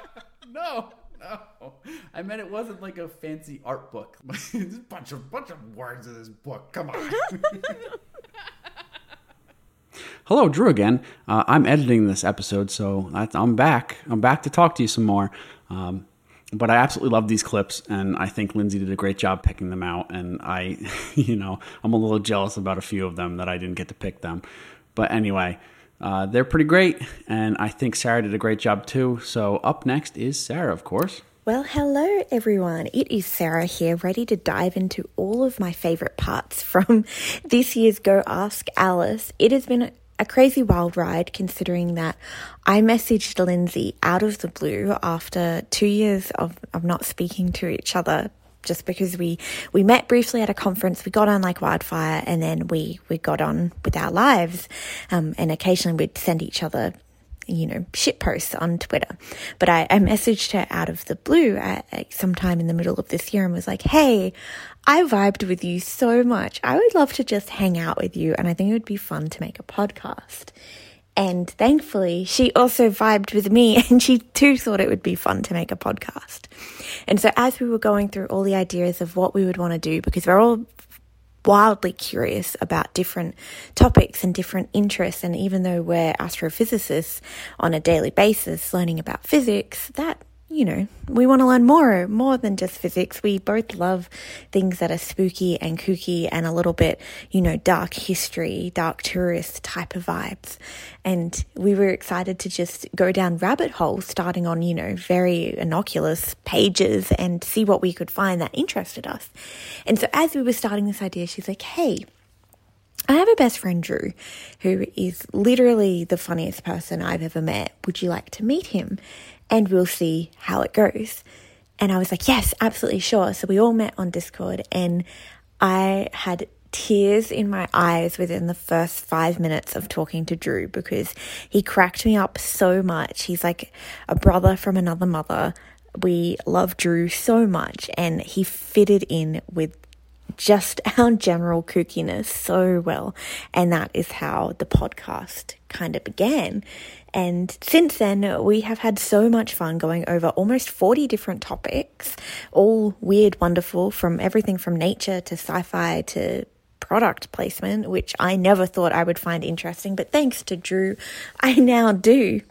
No, no. I meant it wasn't like a fancy art book. There's a bunch of bunch of words in this book. Come on. Hello, Drew again. Uh, I'm editing this episode, so I- I'm back. I'm back to talk to you some more. Um, but I absolutely love these clips, and I think Lindsay did a great job picking them out. And I, you know, I'm a little jealous about a few of them that I didn't get to pick them. But anyway, uh, they're pretty great, and I think Sarah did a great job too. So up next is Sarah, of course. Well, hello everyone. It is Sarah here, ready to dive into all of my favorite parts from this year's Go Ask Alice. It has been a crazy wild ride considering that I messaged Lindsay out of the blue after two years of, of not speaking to each other just because we we met briefly at a conference we got on like wildfire and then we we got on with our lives um, and occasionally we'd send each other you know, shit posts on Twitter. But I, I messaged her out of the blue at, at sometime in the middle of this year and was like, hey, I vibed with you so much. I would love to just hang out with you. And I think it would be fun to make a podcast. And thankfully, she also vibed with me and she too thought it would be fun to make a podcast. And so as we were going through all the ideas of what we would want to do, because we're all wildly curious about different topics and different interests. And even though we're astrophysicists on a daily basis learning about physics, that you know, we want to learn more, more than just physics. We both love things that are spooky and kooky and a little bit, you know, dark history, dark tourist type of vibes. And we were excited to just go down rabbit holes, starting on, you know, very innocuous pages and see what we could find that interested us. And so as we were starting this idea, she's like, hey, I have a best friend, Drew, who is literally the funniest person I've ever met. Would you like to meet him? And we'll see how it goes. And I was like, yes, absolutely sure. So we all met on Discord, and I had tears in my eyes within the first five minutes of talking to Drew because he cracked me up so much. He's like a brother from another mother. We love Drew so much, and he fitted in with just our general kookiness so well. And that is how the podcast kind of began. And since then, we have had so much fun going over almost 40 different topics, all weird, wonderful, from everything from nature to sci fi to product placement, which I never thought I would find interesting. But thanks to Drew, I now do.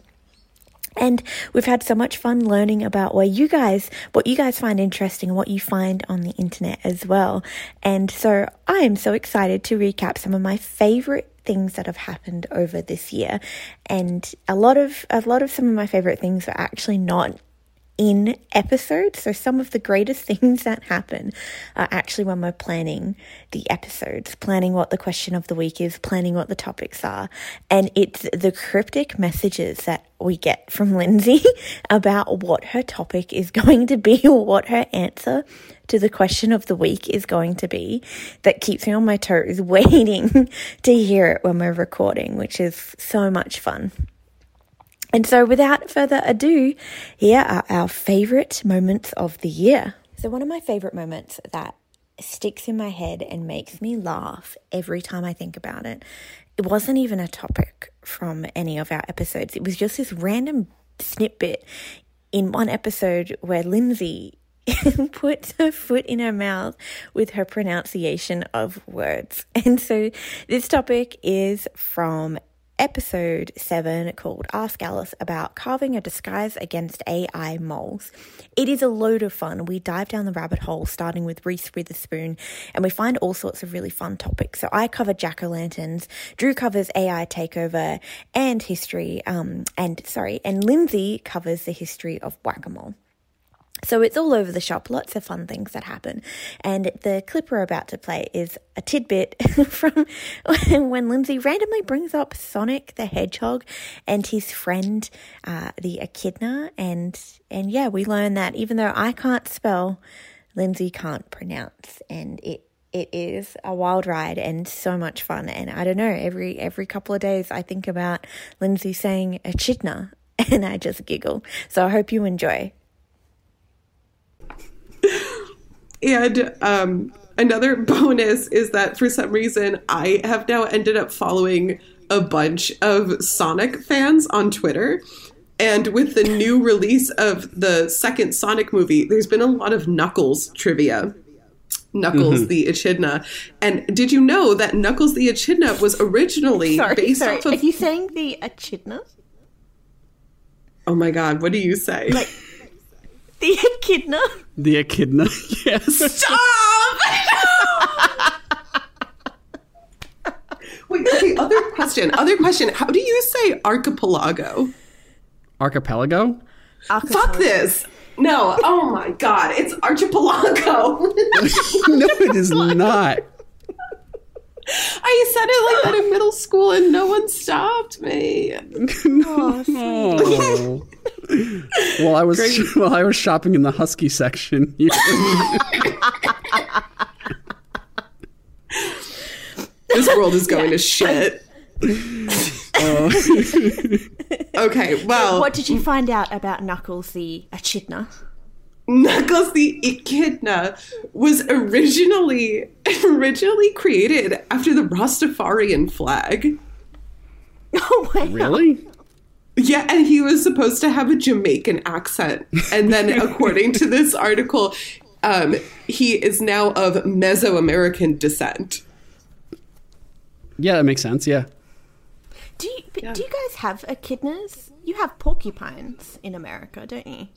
And we've had so much fun learning about where you guys, what you guys find interesting what you find on the internet as well. And so I am so excited to recap some of my favorite things that have happened over this year. And a lot of, a lot of some of my favorite things were actually not in episodes. So some of the greatest things that happen are actually when we're planning the episodes, planning what the question of the week is, planning what the topics are. And it's the cryptic messages that we get from Lindsay about what her topic is going to be or what her answer to the question of the week is going to be that keeps me on my toes waiting to hear it when we're recording, which is so much fun. And so, without further ado, here are our favorite moments of the year. So, one of my favorite moments that sticks in my head and makes me laugh every time I think about it, it wasn't even a topic from any of our episodes. It was just this random snippet in one episode where Lindsay puts her foot in her mouth with her pronunciation of words. And so this topic is from episode 7 called Ask Alice about carving a disguise against AI moles. It is a load of fun. We dive down the rabbit hole starting with Reese Witherspoon and we find all sorts of really fun topics. So I cover jack o' lanterns, Drew covers AI takeover and history, um, and sorry, and Lindsay covers the history of whack a mole. So it's all over the shop, lots of fun things that happen. And the clip we're about to play is a tidbit from when Lindsay randomly brings up Sonic the Hedgehog and his friend, uh, the echidna. And, and yeah, we learn that even though I can't spell, Lindsay can't pronounce. And it, it is a wild ride and so much fun. And I don't know, every, every couple of days I think about Lindsay saying echidna and I just giggle. So I hope you enjoy. And um, another bonus is that for some reason, I have now ended up following a bunch of Sonic fans on Twitter. And with the new release of the second Sonic movie, there's been a lot of Knuckles trivia. Knuckles Mm-hmm. the Echidna. And did you know that Knuckles the Echidna was originally Sorry, based sorry. off of. Are you saying the echidna? oh my god, what do you say? Like the echidna? The echidna. yes. Stop! Wait, okay, other question. Other question. How do you say archipelago? Archipelago? Fuck this. No, oh my god, it's archipelago. No, it is not. I said it like that in middle school and no one stopped me. Oh. Well, I was while I was shopping in the husky section. you- This world is going to shit. Uh, okay, well, What did you find out about Knuckles the echidna? Knuckles the Echidna was originally originally created after the Rastafarian flag. Oh, wow. really? Yeah, and he was supposed to have a Jamaican accent. And then, according to this article, um, he is now of Mesoamerican descent. Yeah, that makes sense. Yeah. Do you, but do you guys have echidnas? You have porcupines in America, don't you?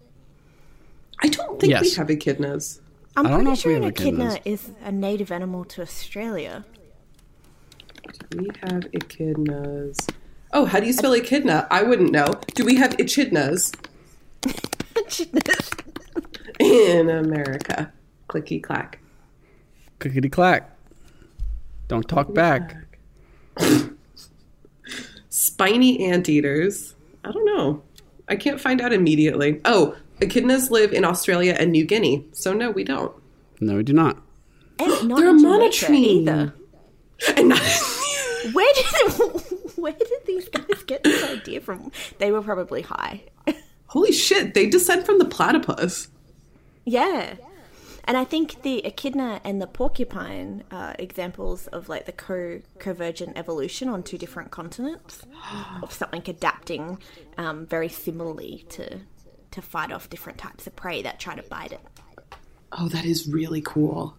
I don't think we have echidnas. I'm I don't pretty know if we sure an echidna echidnas. is a native animal to Australia. Do we have echidnas. Oh, how do you spell echidna? I wouldn't know. Do we have echidnas in America? Clicky clack. Clickety clack. Don't talk back. Spiny anteaters. I don't know. I can't find out immediately. Oh, echidnas live in Australia and New Guinea. So no, we don't. No, we do not. And not They're a in Jamaica monotreme. either. And not- Where did where did these guys get this idea from? They were probably high. Holy shit, they descend from the platypus. Yeah. And I think the echidna and the porcupine are examples of like the co convergent evolution on two different continents of something adapting um, very similarly to to fight off different types of prey that try to bite it. Oh, that is really cool.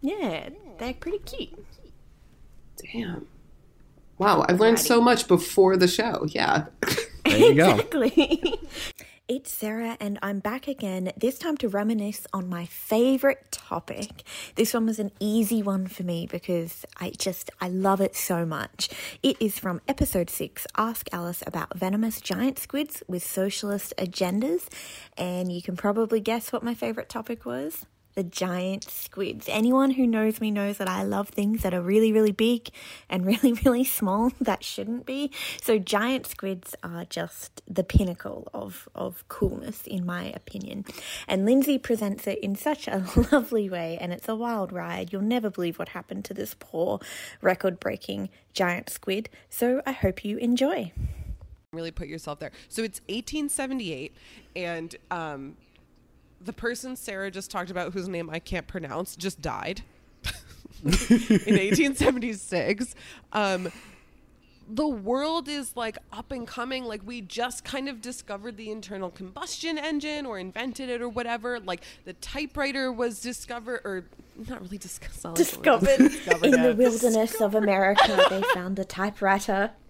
Yeah, they're pretty cute. Damn. Wow, I've learned so much before the show. Yeah. There you go. Exactly. It's Sarah, and I'm back again, this time to reminisce on my favorite topic. This one was an easy one for me because I just, I love it so much. It is from episode six Ask Alice about venomous giant squids with socialist agendas. And you can probably guess what my favorite topic was the giant squids. Anyone who knows me knows that I love things that are really, really big and really, really small that shouldn't be. So giant squids are just the pinnacle of, of coolness, in my opinion. And Lindsay presents it in such a lovely way, and it's a wild ride. You'll never believe what happened to this poor record breaking giant squid. So I hope you enjoy. really put yourself there. So it's 1878, and um, the person Sarah just talked about, whose name I can't pronounce, just died in 1876. Um, the world is like up and coming. Like we just kind of discovered the internal combustion engine or invented it or whatever. Like the typewriter was discovered, or not really discovered. Discovered Discovered in the it. wilderness of America, they found a typewriter.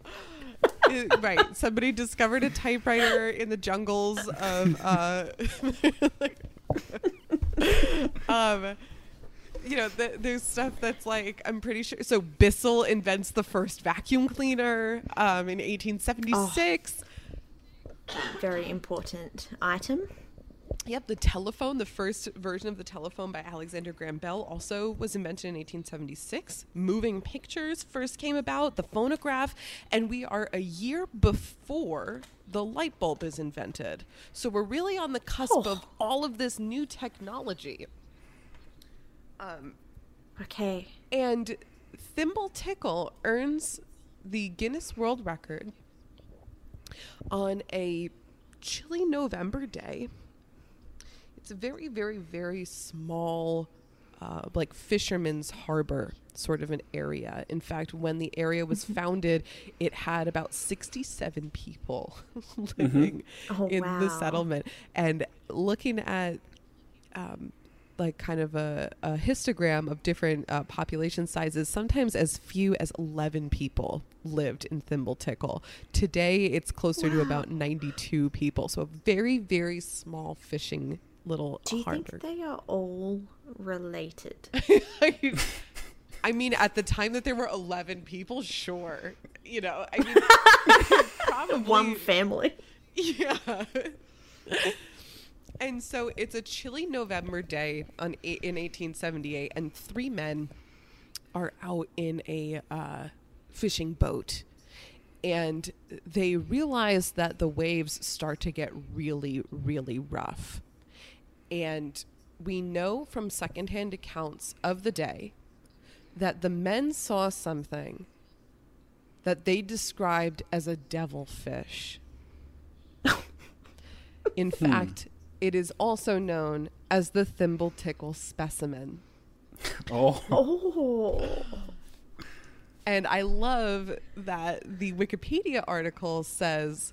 Uh, right. Somebody discovered a typewriter in the jungles of uh um you know, the, there's stuff that's like I'm pretty sure. So Bissell invents the first vacuum cleaner um, in 1876. Very important item. Yep, the telephone, the first version of the telephone by Alexander Graham Bell, also was invented in 1876. Moving pictures first came about, the phonograph, and we are a year before the light bulb is invented. So we're really on the cusp of all of this new technology. Um, okay. And Thimble Tickle earns the Guinness World Record on a chilly November day. It's a very, very, very small, uh, like fisherman's harbor sort of an area. In fact, when the area was founded, it had about 67 people living Oh, in the settlement. And looking at um, like kind of a, a histogram of different uh, population sizes, sometimes as few as 11 people lived in Thimble Tickle. Today, it's closer to about 92 people. So a very, very small fishing little Do you think they are all related? I mean, at the time that there were 11 people, sure. You know, I mean, probably. One family. Yeah. and so it's a chilly November day on in 1878, and three men are out in a uh, fishing boat. And they realize that the waves start to get really, really rough. And we know from secondhand accounts of the day that the men saw something that they described as a devilfish. In hmm. fact, it is also known as the thimble tickle specimen. Oh, Oh. And I love that the Wikipedia article says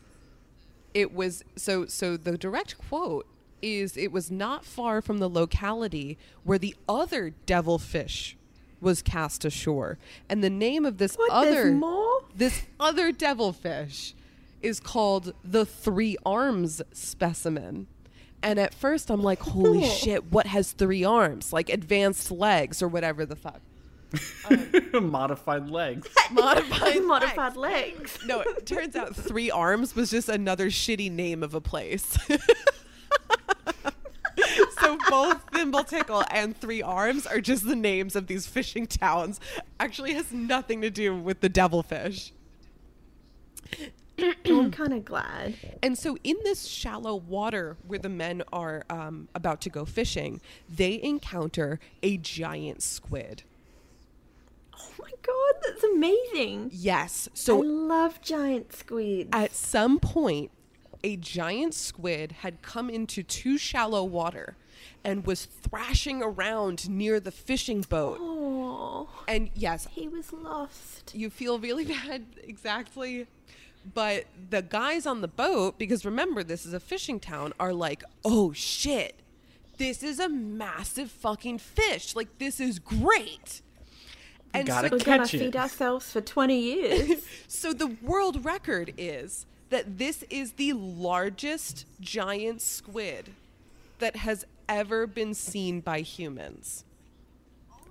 it was so so the direct quote is it was not far from the locality where the other devilfish was cast ashore. And the name of this What, other there's more? this other devilfish is called the three arms specimen. And at first I'm like, holy shit, what has three arms? Like advanced legs or whatever the fuck. Um, Modified legs. Modified Modified legs. legs. No, it turns out three arms was just another shitty name of a place. So both Thimble Tickle and Three Arms are just the names of these fishing towns. Actually has nothing to do with the devilfish. I'm kind of glad. And so, in this shallow water where the men are um, about to go fishing, they encounter a giant squid. Oh my god, that's amazing. Yes. So I love giant squids. at some point, a giant squid had come into too shallow water and was thrashing around near the fishing boat. oh, And yes, he was lost. you feel really bad, exactly. But the guys on the boat, because remember, this is a fishing town, are like, oh shit, this is a massive fucking fish. Like, this is great. And gotta so, We're gonna Catch it. feed ourselves for 20 years. so the world record is that this is the largest giant squid that has ever been seen by humans.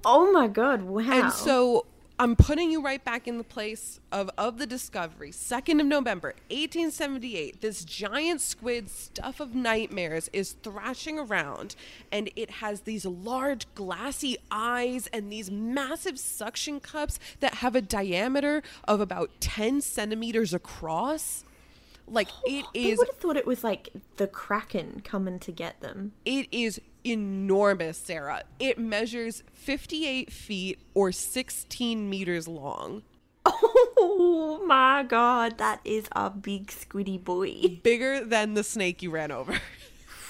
oh my god, wow. And so I'm putting you right back in the place of, of the discovery. 2nd of November, 1878, this giant squid, stuff of nightmares, is thrashing around and it has these large glassy eyes and these massive suction cups that have a diameter of about 10 centimeters across. Like it is. is would have thought it was like the Kraken coming to get them. it is enormous, Sarah. It measures 58 feet or 16 meters long. Oh my god, that is a big squiddy boy. Bigger than the snake you ran over.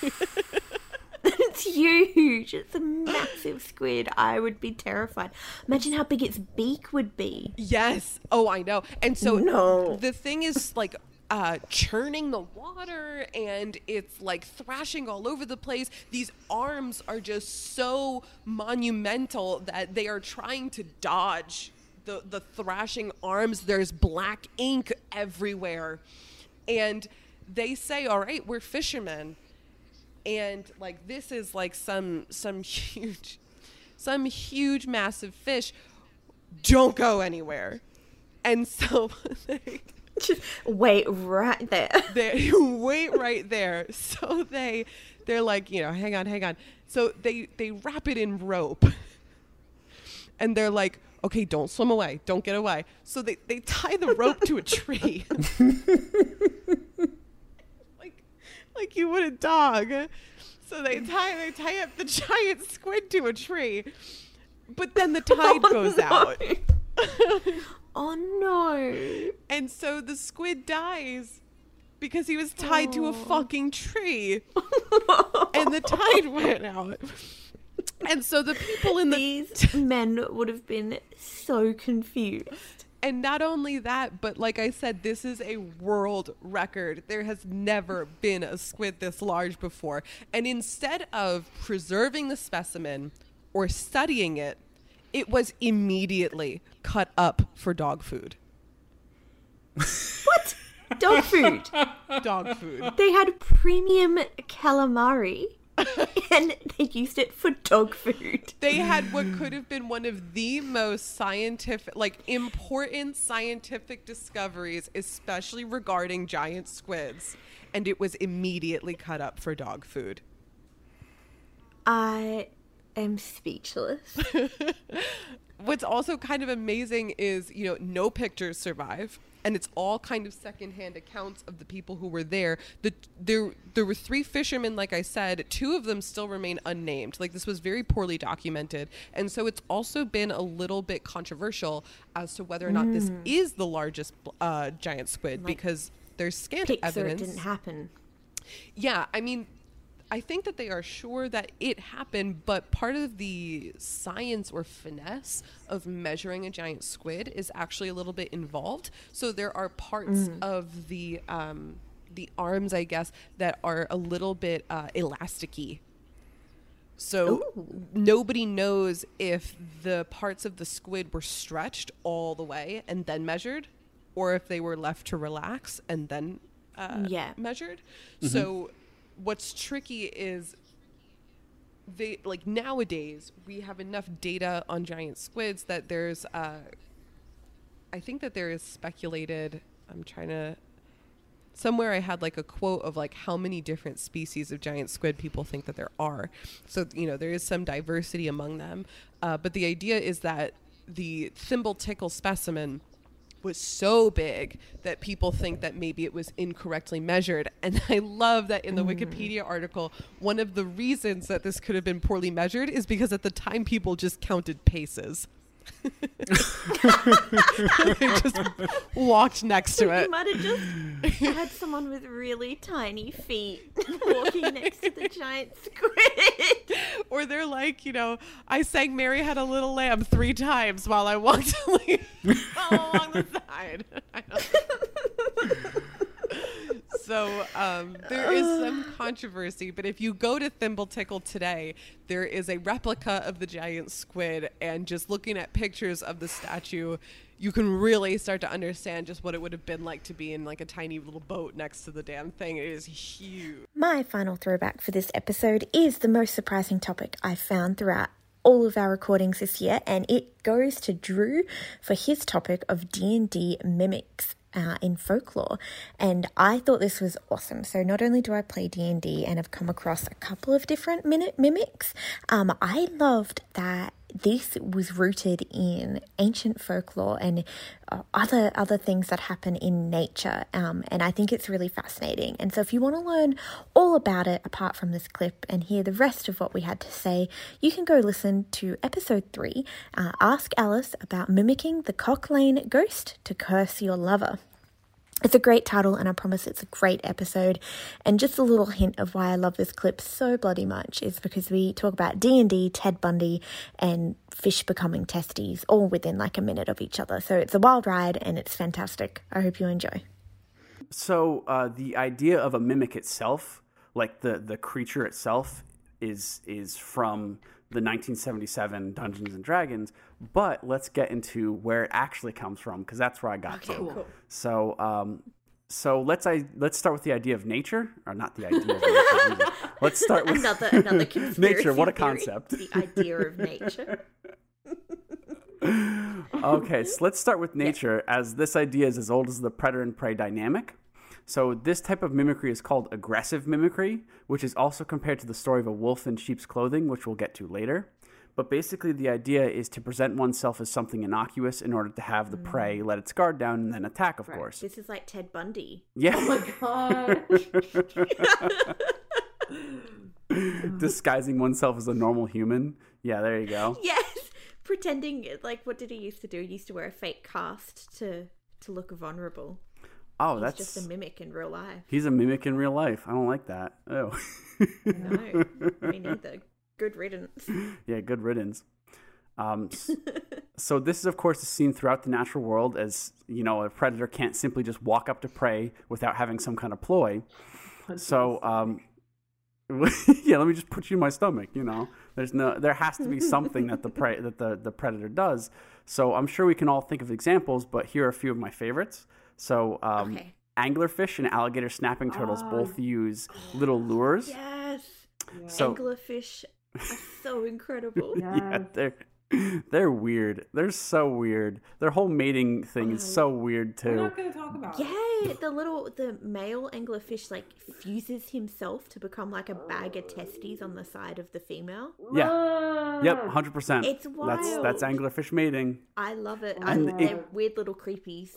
it's huge. It's a massive squid. I would be terrified. Imagine how big its beak would be. yes. Oh, I know. And so No. the thing is like uh, churning the water and it's like thrashing all over the place. These arms are just so monumental that they are trying to dodge the, the thrashing arms. There's black ink everywhere. And they say, All right, we're fishermen. And like this is like some some huge some huge massive fish. Don't go anywhere. And so they Just wait right there. they wait right there. So they they're like you know hang on hang on. So they they wrap it in rope. And they're like okay don't swim away. Don't get away. So they they tie the rope to a tree. Like like you would a dog. So they tie they tie up the giant squid to a tree. But then the tide oh, goes out Oh no. and so the squid dies because he was tied to a oh. fucking tree. and the tide went out. And so the people in the These men would have been so confused. and not only that, but like I said, this is a world record. There has never been a squid this large before. And instead of preserving the specimen or studying it, it was immediately cut up for dog food. What? Dog food. Dog food. They had premium calamari and they used it for dog food. they had what could have been one of the most scientific like important scientific discoveries especially regarding giant squids and it was immediately cut up for dog food I am speechless. what's also kind of amazing is you know no pictures survive and it's all kind of secondhand accounts of the people who were there. The there there were three fishermen like i said. Two of them still remain unnamed. Like this was very poorly documented. And so it's also been a little bit controversial as to whether or not this is the largest uh, giant squid because there's scant Pixar, it didn't happen. yeah, I mean, I think that they are sure that it happened, but part of the science or finesse of measuring a giant squid is actually a little bit involved. So there are parts of the um, the arms, I guess, that are a little bit uh, elasticy. So nobody knows if the parts of the squid were stretched all the way and then measured, or if they were left to relax and then uh, Yeah. measured. So what's tricky is they like nowadays we have enough data on giant squids that there's uh I think that there is speculated I'm trying to somewhere I had like a quote of like how many different species of giant squid people think that there are. So you know there is some diversity among them, uh, but the idea is that the thimble tickle specimen was so big that people think that maybe it was incorrectly measured. And I love that in the mm. Wikipedia article, one of the reasons that this could have been poorly measured is because at the time people just counted paces. they just walked next to it. You might have just had someone with really tiny feet walking next to the giant squid. Or they're like, you know, I sang Mary Had a Little Lamb three times while I walked along the side. So um, there is some controversy, but if you go to Thimble Tickle today, there is a replica of the giant squid, and just looking at pictures of the statue, you can really start to understand just what it would have been like to be in like a tiny little boat next to the damn thing. It is huge. My final throwback for this episode is the most surprising topic I found throughout all of our recordings this year, and it goes to Drew for his topic of D&D mimics. Uh, in folklore. And i thought this was awesome. So not only do i play d&d and have come across a couple of different minute mimics um, i loved that this was rooted in ancient folklore and uh, other other things that happen in nature um, and i think it's really fascinating. And so if you want to learn all about it apart from this clip and hear the rest of what we had to say you can go listen to episode 3 uh, ask alice about mimicking the cock lane ghost to curse your lover it's a great title, and I promise it's a great episode. And just a little hint of why I love this clip so bloody much is because we talk about D and D, Ted Bundy, and fish becoming testes, all within like a minute of each other. So it's a wild ride, and it's fantastic. I hope you enjoy. So uh, the idea of a mimic itself, like the the creature itself, is is from the 1977 Dungeons and Dragons. But let's get into where it actually comes from because that's where I got to. So um, so let's I let's start with the idea of nature, or not the idea. of nature. let's start with Another another nature. What a theory, concept. The idea of nature. okay, so let's start with nature, as this idea is as old as the predator and prey dynamic. So, this type of mimicry is called aggressive mimicry, which is also compared to the story of a wolf in sheep's clothing, which we'll get to later. But basically, the idea is to present oneself as something innocuous in order to have the mm. prey let its guard down and then attack, of course. This is like Ted Bundy. Yeah. Oh God. Disguising oneself as a normal human. Yeah, there you go. Yes, pretending like what did he used to do? He used to wear a fake cast to to look vulnerable. Oh, He's that's just a mimic in real life. he's a mimic in real life. I don't like that. Oh. No, me neither. Good riddance. yeah, good riddance. Um, so this is, of course, seen throughout the natural world as you know a predator can't simply just walk up to prey without having some kind of ploy. So um, yeah, let me just put you in my stomach. You know, there's no, there has to be something that the prey that the the predator does. So I'm sure we can all think of examples, but here are a few of my favorites. So um, Okay. anglerfish and alligator snapping turtles both use little lures. Yes, So anglerfish so incredible. yeah, they're they're weird. They're so weird. Their whole mating thing is oh. so weird We're too. not going to talk about it. Yeah, the little the male anglerfish like fuses himself to become like a bag of testes on the side of the female. Yeah. Yep, hundred percent. It's wild. That's that's anglerfish mating. I love it. I, And they're it- weird little creepies.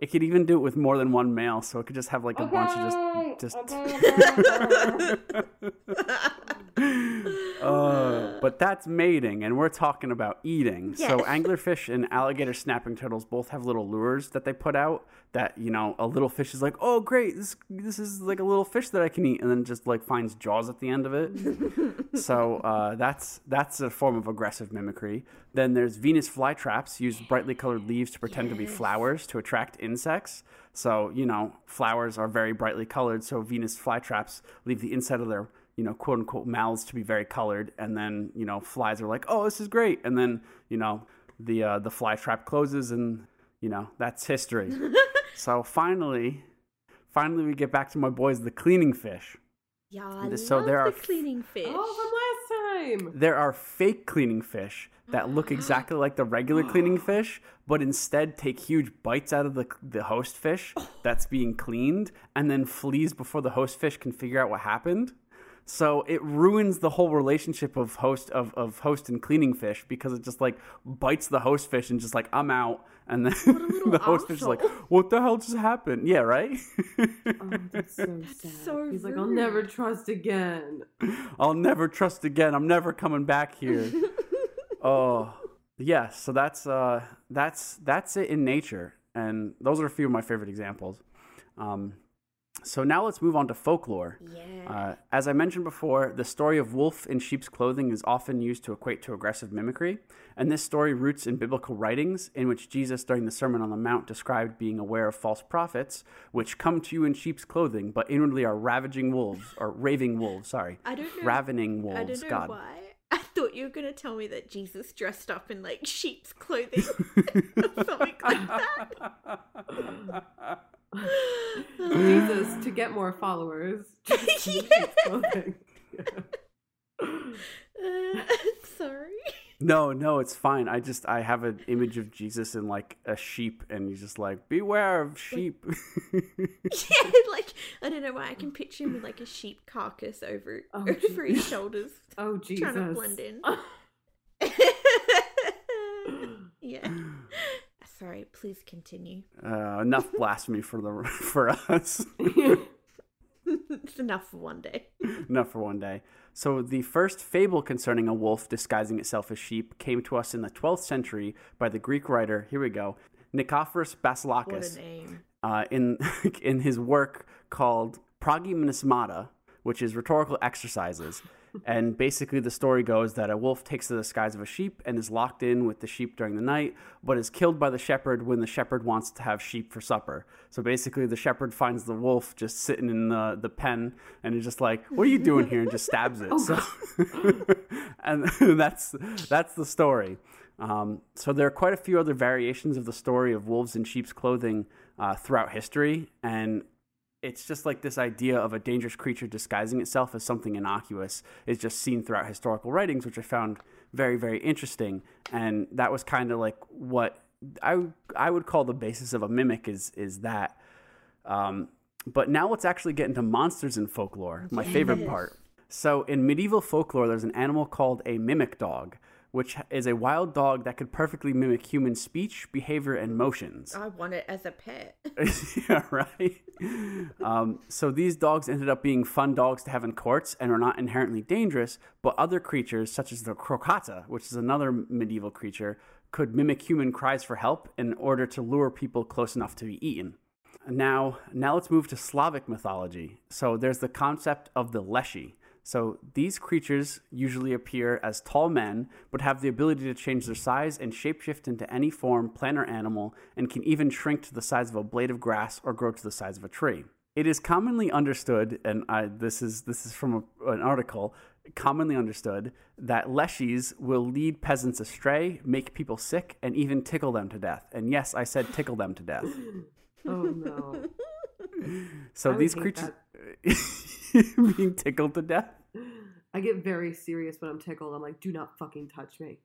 It could even do it with more than one male, so it could just have like a bunch of just just. okay, okay. Uh, but that's mating, and we're talking about eating. So anglerfish and alligator snapping turtles both have little lures that they put out. That you know, a little fish is like, "Oh, great! This this is like a little fish that I can eat," and then just like finds jaws at the end of it. so uh, that's that's a form of aggressive mimicry. Then there's Venus flytraps use brightly colored leaves to pretend to be flowers to attract insects. So you know, flowers are very brightly colored. So Venus flytraps leave the inside of their you know, quote unquote mouths to be very colored, and then you know, flies are like, "Oh, this is great," and then you know, the uh, the fly trap closes, and you know, that's history. so finally, finally, we get back to my boys, the cleaning fish. Yeah, I So love there the are- cleaning fish. Oh, from last time. There are fake cleaning fish that look exactly like the regular cleaning fish, but instead take huge bites out of the the host fish that's being cleaned, and then flees before the host fish can figure out what happened. So it ruins the whole relationship of host of, of host and cleaning fish because it just like bites the host fish and just like I'm out, and then the host fish is like, "What the hell just happened?" Yeah, right. Oh, that's so sad. so He's like, I'll never trust again. I'll never trust again. I'm never coming back here. oh, yeah. So that's uh, that's that's it in nature, and those are a few of my favorite examples. Um, so now let's move on to folklore. Yeah. Uh, as I mentioned before, the story of wolf in sheep's clothing is often used to equate to aggressive mimicry, and this story roots in biblical writings in which Jesus, during the Sermon on the Mount, described being aware of false prophets, which come to you in sheep's clothing, but inwardly are ravaging wolves, or raving wolves, sorry. I don't know. Ravening wolves, I don't know God. why. I thought you were going to tell me that Jesus dressed up in like sheep's clothing or something like that. Jesus, to get more followers. clothing. Uh, sorry. No, no, it's fine. I just I have an image of Jesus in like a sheep, and he's just like, "Beware of sheep." Yeah, like I don't know why I can picture him with like a sheep carcass over Oh, over his shoulders, Oh, Jesus. trying to blend in. yeah. Sorry, please continue. uh, enough blasphemy for the for us. it's enough for one day. enough for one day. So the first fable concerning a wolf disguising itself as sheep came to us in the 12th century by the Greek writer. Here we go, Nicephorus What a name. uh, in in his work called Progymnasmata, which is rhetorical exercises. And basically, the story goes that a wolf takes the disguise of a sheep and is locked in with the sheep during the night, but is killed by the shepherd when the shepherd wants to have sheep for supper. So basically, the shepherd finds the wolf just sitting in the, the pen and is just like, "What are you doing here?" and just stabs it. so, and that's that's the story. Um, so there are quite a few other variations of the story of wolves in sheep's clothing uh, throughout history, and it's just like this idea of a dangerous creature disguising itself as something innocuous is just seen throughout historical writings, which I found very, very interesting. And that was kind of like what I I would call the basis of a mimic is is that. Um, but now let's actually get into monsters in folklore, my favorite part. So in medieval folklore, there's an animal called a mimic dog, which is a wild dog that could perfectly mimic human speech, behavior, and motions. I want it as a pet. yeah, right. Um, so these dogs ended up being fun dogs to have in courts and are not inherently dangerous, but other creatures, such as the crocotta, which is another medieval creature, could mimic human cries for help in order to lure people close enough to be eaten. Now, now let's move to Slavic mythology. So there's the concept of the Leshy. So these creatures usually appear as tall men, but have the ability to change their size and shapeshift into any form, plant, or animal, and can even shrink to the size of a blade of grass or grow to the size of a tree. It is commonly understood, and I, this is this is from a, an article. Commonly understood that leshies will lead peasants astray, make people sick, and even tickle them to death. And yes, I said tickle them to death. Oh, no. So I these creatures being tickled to death. I get very serious when I'm tickled. I'm like, do not fucking touch me.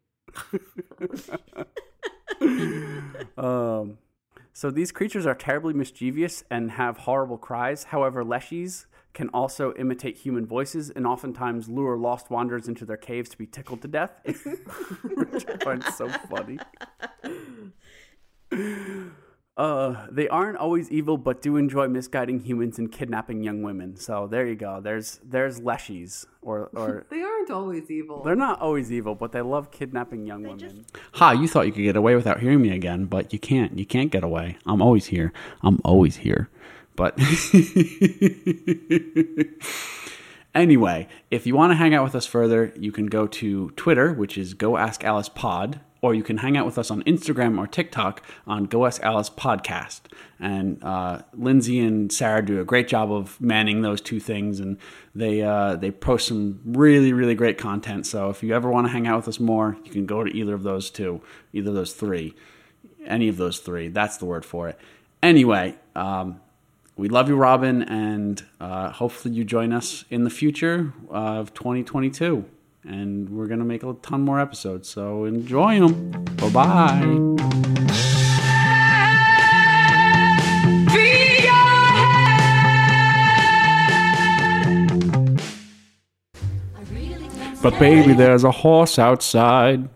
Um, so these creatures are terribly mischievous and have horrible cries. However, leshies can also imitate human voices and oftentimes lure lost wanderers into their caves to be tickled to death, which I find so funny. Uh, they aren't always evil, but do enjoy misguiding humans and kidnapping young women. So there you go. There's there's leshies, or or They aren't always evil. they're not always evil, but they love kidnapping young women. just- Ha! You thought you could get away without hearing me again, but you can't. You can't get away. I'm always here. I'm always here. But anyway, if you want to hang out with us further, you can go to Twitter, which is Go Ask Alice Pod, or you can hang out with us on Instagram or TikTok on Go Ask Alice Podcast. And uh, Lindsay and Sarah do a great job of manning those two things, and they uh, they post some really really great content. So if you ever want to hang out with us more, you can go to either of those two, either of those three, any of those three. That's the word for it. Anyway. Um, we love you, Robin, and uh, hopefully you join us in the future of 2022. And we're going to make a ton more episodes, so enjoy them. Bye bye. But baby, there's a horse outside.